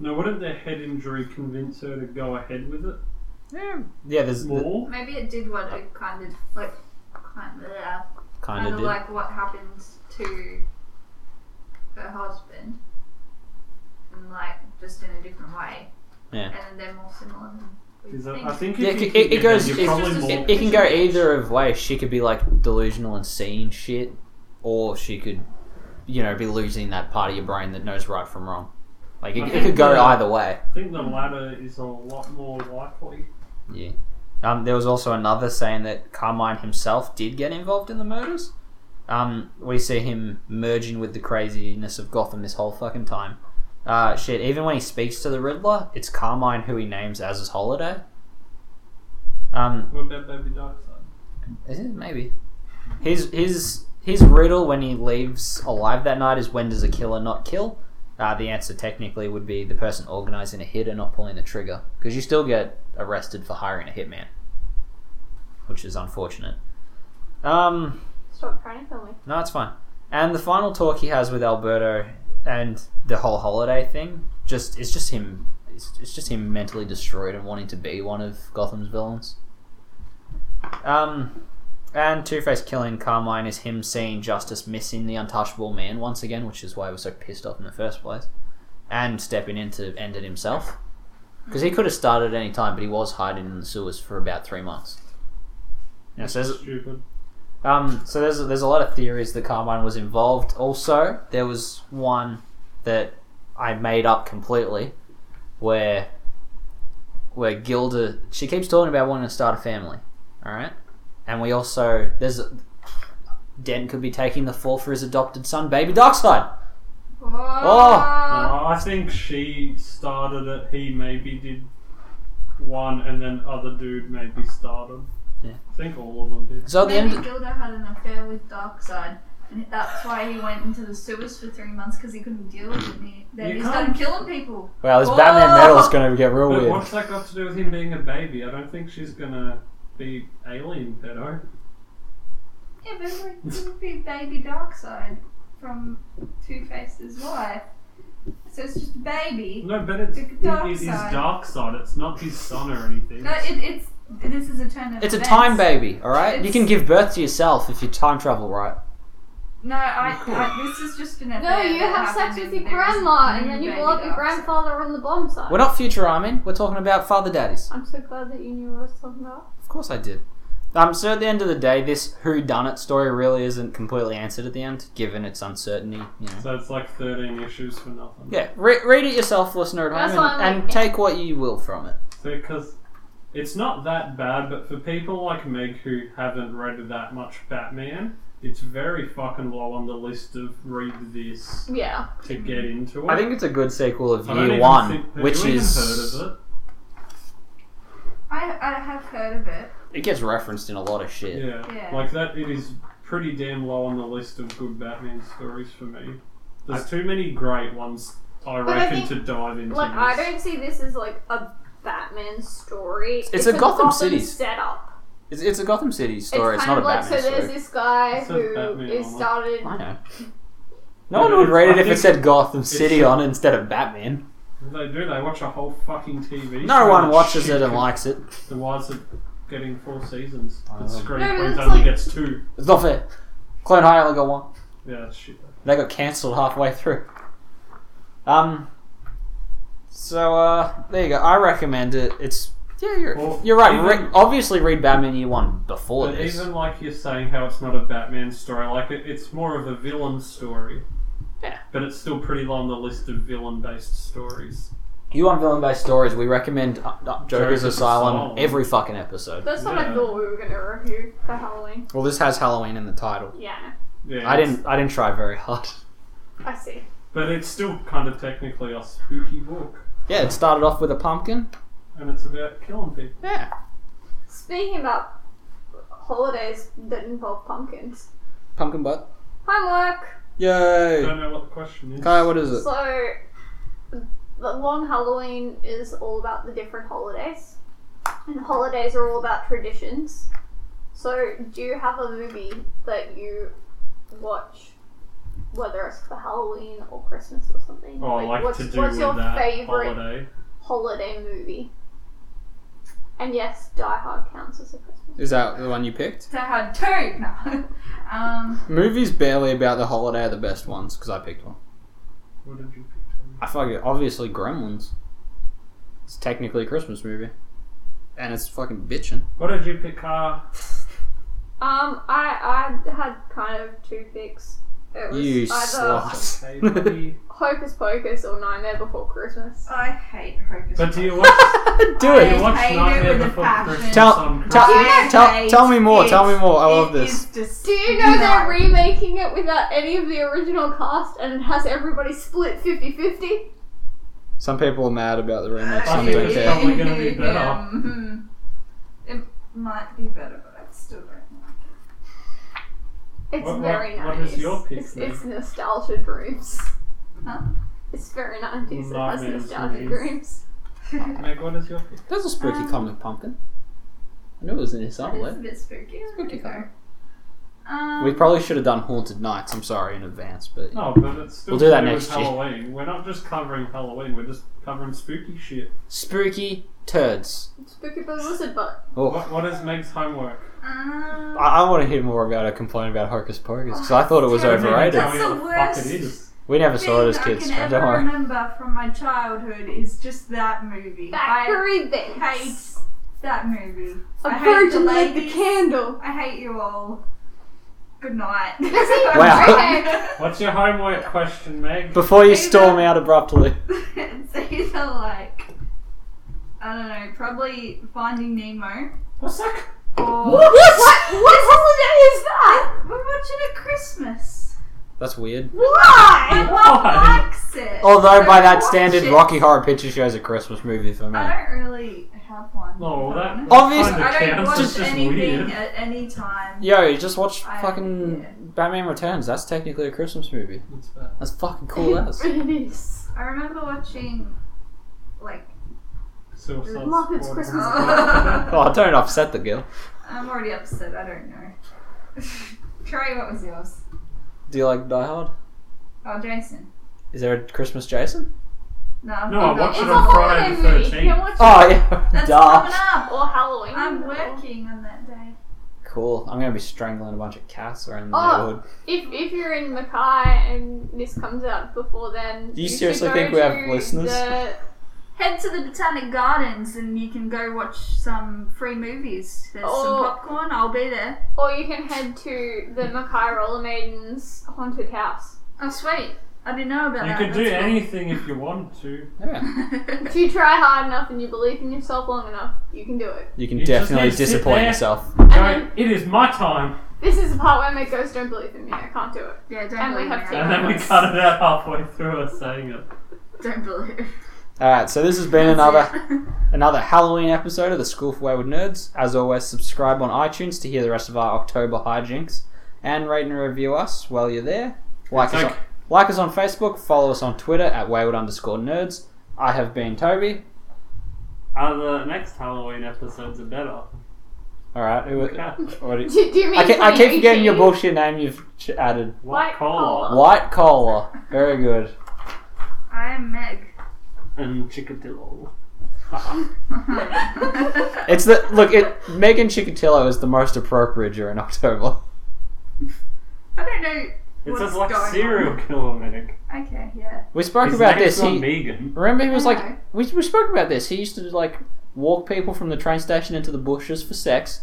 No, wouldn't their head injury convince her to go ahead with it
Yeah, yeah. There's the,
more?
Maybe it did what it kind of like, kind of,
kind
kind
of
of
did.
like what happened to her husband, and like just in a different way.
Yeah.
And then they're more similar. Than we
Is that. I think
Yeah,
if
it, it, it goes. It,
you're probably
just-
more.
it, it can go either of ways. She could be like delusional and seeing shit, or she could, you know, be losing that part of your brain that knows right from wrong. Like it, it could go
the-
either way.
I think the latter is a lot more likely.
Yeah. Um, there was also another saying that Carmine himself did get involved in the murders. Um, we see him merging with the craziness of Gotham this whole fucking time. Uh, shit, even when he speaks to the Riddler, it's Carmine who he names as his holiday. Um,
What about Baby Darkseid?
is it? Maybe. His, his, his riddle when he leaves alive that night is when does a killer not kill? Uh, the answer technically would be the person organizing a hit and not pulling the trigger. Because you still get arrested for hiring a hitman. Which is unfortunate. Um,
stop trying to kill me.
no, it's fine. And the final talk he has with Alberto and the whole holiday thing, just it's just him. It's, it's just him mentally destroyed and wanting to be one of Gotham's villains. Um, and Two Face killing Carmine is him seeing justice missing the untouchable man once again, which is why he was so pissed off in the first place, and stepping in to end it himself. because he could have started at any time, but he was hiding in the sewers for about three months. Yeah, so there's,
Stupid.
um, so there's there's a lot of theories that Carmine was involved. Also, there was one that I made up completely, where where Gilda she keeps talking about wanting to start a family. All right, and we also there's Den could be taking the fall for his adopted son, baby Darkseid.
Whoa. Oh.
No, I think she started it. He maybe did one, and then other dude maybe started.
Yeah.
I think all of them did.
So at the
Maybe
end,
Gilda had an affair with Darkseid, and that's why he went into the sewers for three months because he couldn't deal with it. and Then
You
he
can't-
started killing people.
well, this
Whoa!
Batman metal is going to get real
But
weird.
what's that got to do with him being a baby? I don't think she's gonna be alien pedo.
Yeah, but it would be baby Darkseid from Two Face's wife. So it's just a baby.
No, but it's
The
it,
dark
it is
side.
dark side. It's not his son or anything.
No, it, it's this is a turn of
It's a
events.
time baby, all right. You
It's-
can give birth to yourself if you time travel right.
No, I, I this is just an affair.
No, you
that
have sex
happened
with
and
your
there is
grandma, and
new
then you
baby
blow up your
Darkseid.
grandfather on the bomb site.
We're not Futurama. We're talking about father daddies.
I'm so glad that you knew what I was talking about.
Of course I did. Um, so at the end of the day, this who done it story really isn't completely answered at the end, given its uncertainty. You know.
So it's like 13 issues for nothing.
Yeah, re- read it yourself, listener at
That's
home,
why
and,
I'm
and
like-
take what you will from it.
Because it's not that bad, but for people like Meg who haven't read that much Batman, it's very fucking low on the list of read this
Yeah.
to get into it.
I think it's a good sequel of
I don't
Year
even
One,
think- have
which
you even
is
heard of it?
I I have heard of it.
it gets referenced in a lot of shit.
Yeah.
Yeah.
Like that, it is pretty damn low on the list of good Batman stories for me. There's too many great ones, I
But I
reckon,
think-
to dive into.
Like,
this.
I don't see this as like a Batman story.
It's a Gotham City.
setup.
It's, it's a Gotham City story. It's,
kind
not a
of like
Batman
so. There's this guy
It says
who
Batman
is
on it.
started.
I know. No one would rate it if it said Gotham City on it instead of Batman.
They do. They watch a whole fucking TV.
No
show
one watches it and likes it.
Then why is it getting four seasons?
I
The
don't know.
Scream
No,
Queens
it's
only
like-
gets two.
It's not fair. Clone High only got one.
Yeah, that's shit.
They got cancelled halfway through. Um. So uh, there you go. I recommend it. It's yeah, you're
Well,
you're right.
even-
Re- obviously, read Batman Year One before
But
this.
even like you're saying how it's not a Batman story, like it, it's more of a villain story.
Yeah.
But it's still pretty low on the list of villain-based stories.
You want villain based stories? We recommend uh, uh, Joker's,
Joker's
Asylum,
Asylum.
every fucking episode.
That's what
Yeah.
I thought we were gonna review for Halloween.
Well, this has Halloween in the title.
Yeah,
Yeah,
I
it's-
didn't. I didn't try very hard.
I see.
But it's still kind of technically a spooky book,
Yeah, it started off with a pumpkin.
And it's about killing people.
Yeah,
Speaking about holidays that involve pumpkins,
pumpkin butt.
homework.
I
Yay!
don't know what the question is.
Kaya, what is it?
So, the long Halloween is all about the different holidays, and holidays are all about traditions. So, do you have a movie that you watch, whether it's for Halloween or Christmas or something?
Oh, like
what's,
to do
what's
with
your
that
favorite
holiday.
holiday movie? And yes, Die Hard counts as a Christmas.
Is that the one you picked?
Die Hard two. No. um.
Movies barely about the holiday are the best ones because I picked one.
What did you pick? Tony?
I fucking obviously Gremlins. It's technically a Christmas movie, and it's fucking bitching.
What did you pick? Uh,
Um, I I had kind of two picks. It was
You
either
slut.
okay, buddy.
Hocus Pocus or Nightmare Before Christmas.
I hate Hocus
but do you
Pocus.
watch?
Do
I
it.
You watch
hate it
Nightmare
with a
Before
passion.
Christmas
Tell-
on
tell-
I
tell-
hate
tell me more, tell me more, I love
It
this.
is just-
Do you know they're
no.
remaking it without any of the original cast and it has everybody split 50 50?
Some people are mad about the remake.
I
Some
think
don't
it's
care.
probably gonna be better.
Um, it might be better, but I still don't like
It's
What- what-
very
what
90s.
is your pick,
it's, it's nostalgia dreams.
Huh?
It's very 90s. It has
Nightmares
nostalgia
movies.
dreams.
it.
Meg, what is your pick?
There's a spooky
Um,
comic pumpkin. I knew it was in his
That is a
somewhere.
bit spooky.
Spooky
There
comic.
we go. Um,
We probably should have done Haunted Nights. I'm sorry in advance, but
No, but it's still
We'll do that
to
next
with
year.
Halloween. We're not just covering Halloween. We're just covering spooky shit.
spooky turds.
Spooky Blue Lizard Butt.
Oh,
What, what is Meg's homework?
Um,
I, I want to hear more about her complaint about Hocus Pocus because I thought it was overrated.
Tell me
That's
what
the
the fuck
worst.
it is.
We never saw it as
thing
kids.
I can
don't
ever
worry.
remember from my childhood is just that movie.
Factory
I
Bates.
hate that movie.
A
I hate the
virgin lit the candle.
I hate you all. Good night.
Wow.
What's your homework question, Meg?
Before you storm out abruptly.
it's either like I don't know, probably Finding Nemo
What's that?
or
What? What holiday is that?
we're watching it Christmas.
That's weird.
Why?
My mum
Why?
likes it.
Although
so
by that standard,
it.
Rocky Horror Picture Show is a Christmas movie for me.
I don't really have one.
No,
if I'm
that
honest.
Obvious-
kinda
I don't
counts.
watch
It's just
anything
weird.
at any time.
Yo, you just watch
I-
fucking
yeah.
Batman Returns. That's technically a Christmas movie.
What's that?
That's fucking cool as.
It is.
I remember watching like
Suicide
Muppets
Squad.
Christmas
Oh, don't upset the girl.
I'm already upset. I don't know. Trey, what was yours?
Do you like Die Hard?
Oh, Jason.
Is there a Christmas Jason?
No, I've
No, I
got-
watched it on Friday the
movie. You can
13th.
watch
Oh
it.
yeah,
That's
duh.
coming up.
Or Halloween.
I'm working on that day.
Cool. I'm gonna be strangling a bunch of cats around the
Oh.
neighborhood.
If if you're in Mackay and this comes out before then,
Do you
should
seriously
go
think we have
to
listeners?
the-
Head to the Botanic Gardens and you can go watch some free movies. There's some popcorn. I'll be there.
or you can head to the Mackay Roller Maidens haunted house.
Oh, sweet. I didn't know about that.
You
that.
can do
cool.
anything if you want to.
Yeah.
If you try hard enough and you believe in yourself long enough, you can do it.
You can
You just
definitely
need to sit
disappoint
there.
yourself.
And
Go,
then
it is my time.
this is the part where my ghosts "Don't believe in me. I can't do it."
yeah, don't
And we
believe
have
me.
to-
And then we cut it out halfway through us saying it.
Don't believe.
All right, so this has been another another Halloween episode of the School for Wayward Nerds. As always, subscribe on iTunes to hear the rest of our October hijinks, and rate and review us while you're there. Like us, on, like us on Facebook, follow us on Twitter at wayward underscore nerds. I have been Toby.
Uh, the next Halloween episodes are better.
All right, who, what do you-
Do, do you mean
I, keep, I keep forgetting your bullshit name you've added.
White
White collar.
collar.
White collar, very good.
I am Meg.
And Chikatilo.
It's the look. It Megan Chikatilo is the most appropriate during October.
I don't know.
It says like
going
serial
on.
killer Meg.
Okay, yeah.
We spoke
His
about
name's
this.
not
He,
Megan.
remember, he was like,
know.
we, we spoke about this. He used to like walk people from the train station into the bushes for sex,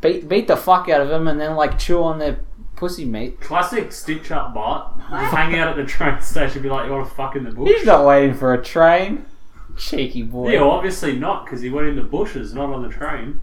beat beat the fuck out of them, and then like chew on their pussy meat.
Classic stitch up bot. Just hang out at the train station be like, you want to fuck in the bush?
He's not waiting for a train. Cheeky boy.
Yeah, well, obviously not, because he went in the bushes, not on the train.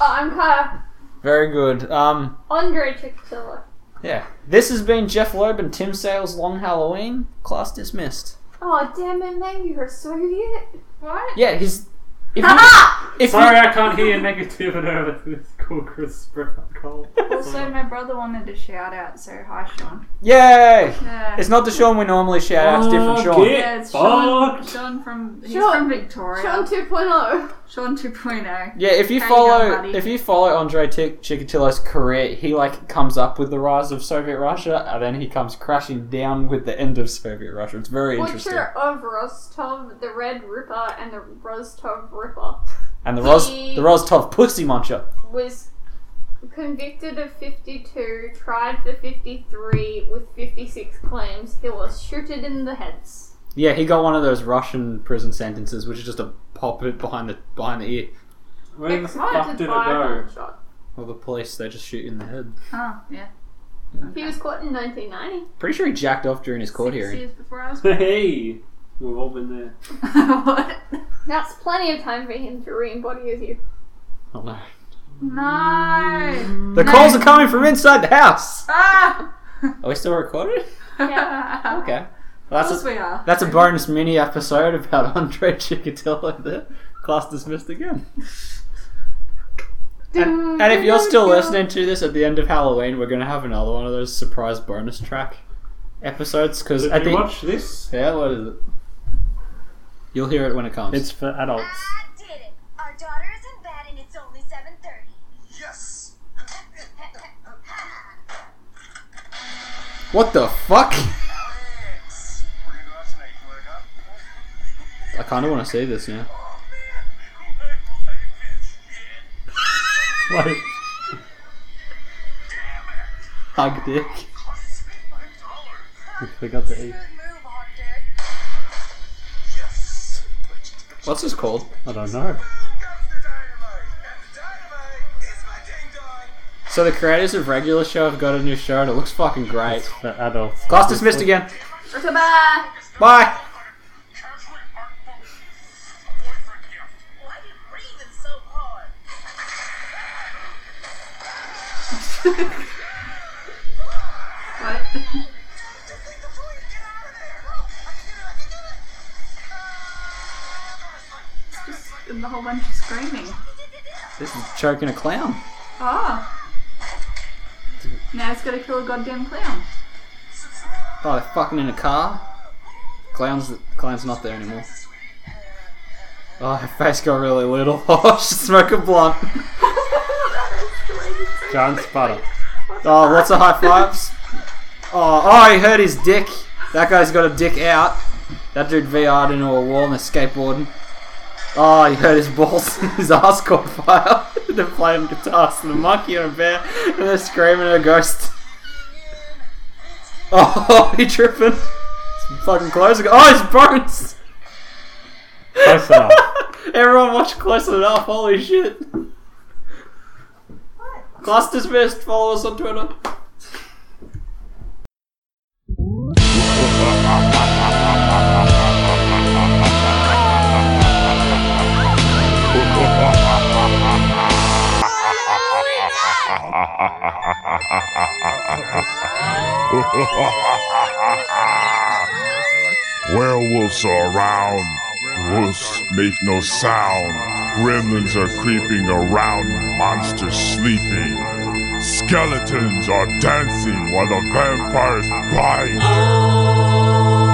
Oh, I'm kind of
Very good. Um,
Andrei Chikatilo.
yeah. This has been Jeph Loeb and Tim Sale's Long Halloween. Class dismissed.
Oh damn it, Meg! You're a Soviet.
What?
Yeah, he's. If you, if
Sorry,
you,
I can't hear negativity over this cool Chris Sprout call.
Also, my brother wanted to shout out, so hi, Sean.
yay!
Yeah.
It's not the Sean we normally shout out. It's different
Oh,
Sean.
get
yeah, it's Sean,
fucked.
Sean from he's
Sean-
from Victoria.
Sean 2.0.
Sean 2.0.
Yeah, if you
How you
follow
going, buddy?
if you follow Andrei Ch- Chikatilo's career, he like comes up with the rise of Soviet Russia, and then he comes crashing down with the end of Soviet Russia. It's very interesting.
Butcher of Rostov, the Red Ripper, and the Rostov Ripper
And the Ros
He-
the Rostov Pussy Muncher.
was convicted of 52, tried for 53 with 56 claims. He was shooted in the heads.
Yeah, he got one of those Russian prison sentences, which is just a pop it behind the behind the ear.
Where the fuck did it go?
gunshot.
Well, the police they just shoot you in the head.
Oh, yeah.
He was caught in 1990.
Pretty sure he jacked off during his court
Six
hearing.
years before I was born.
Hey, we've all been there.
What?
That's plenty of time for him to re-embody as you.
Oh no!
No.
The
No.
calls are coming from inside the house.
Ah!
Are we still recording?
Yeah.
Okay.
Of
that's
course
a,
we are.
That's a bonus mini episode about Andrei Chikatilo there. Class dismissed again. And, and if you're still listening to this at the end of Halloween, we're going to have another one of those surprise bonus track episodes. Because
Did
at
you
the
watch this?
yeah, what is it? You'll hear it when it comes.
It's for adults.
I did it. Our daughter is in bed and it's only 7:30.
Yes!
what the fuck?
Alex! We're gonna go out tonight. You wanna come?
I kind of want to say this now.
Oh man! My life is shit!
Wait.
Hug dick.
Cost $65.
We forgot to eat.
What's this called?
I don't know.
Boom comes the dynamite, and the dynamite is my ding dong.
So the creators of regular show have got a new show and it looks fucking great.
For adults.
Class dismissed again.
Bye.
Bye.
Casually get it.
Just a whole bunch of screaming.
This is choking a clown.
Oh. Now it's gotta kill a goddamn clown.
Oh, they're fucking in a car. Clown's clown's not there anymore. Oh, her face got really little. Oh, she's smoking blunt.
John sputter.
Oh, lots of high fives. Oh, oh, he hurt his dick. That guy's got a dick out. That dude VR'd into a wall and they're skateboarding. Oh, he hurt his balls. his ass caught fire. they're playing guitars to the monkey and a bear, and they're screaming at a ghost. Oh, he tripping. His fucking close. Oh, his bones.
Close enough.
Everyone watch close enough. Holy shit. Class dismissed. Follow us on Twitter.
Werewolves are around. Wolves make no sound. Gremlins are creeping around. Monsters sleeping. Skeletons are dancing while the vampires bite.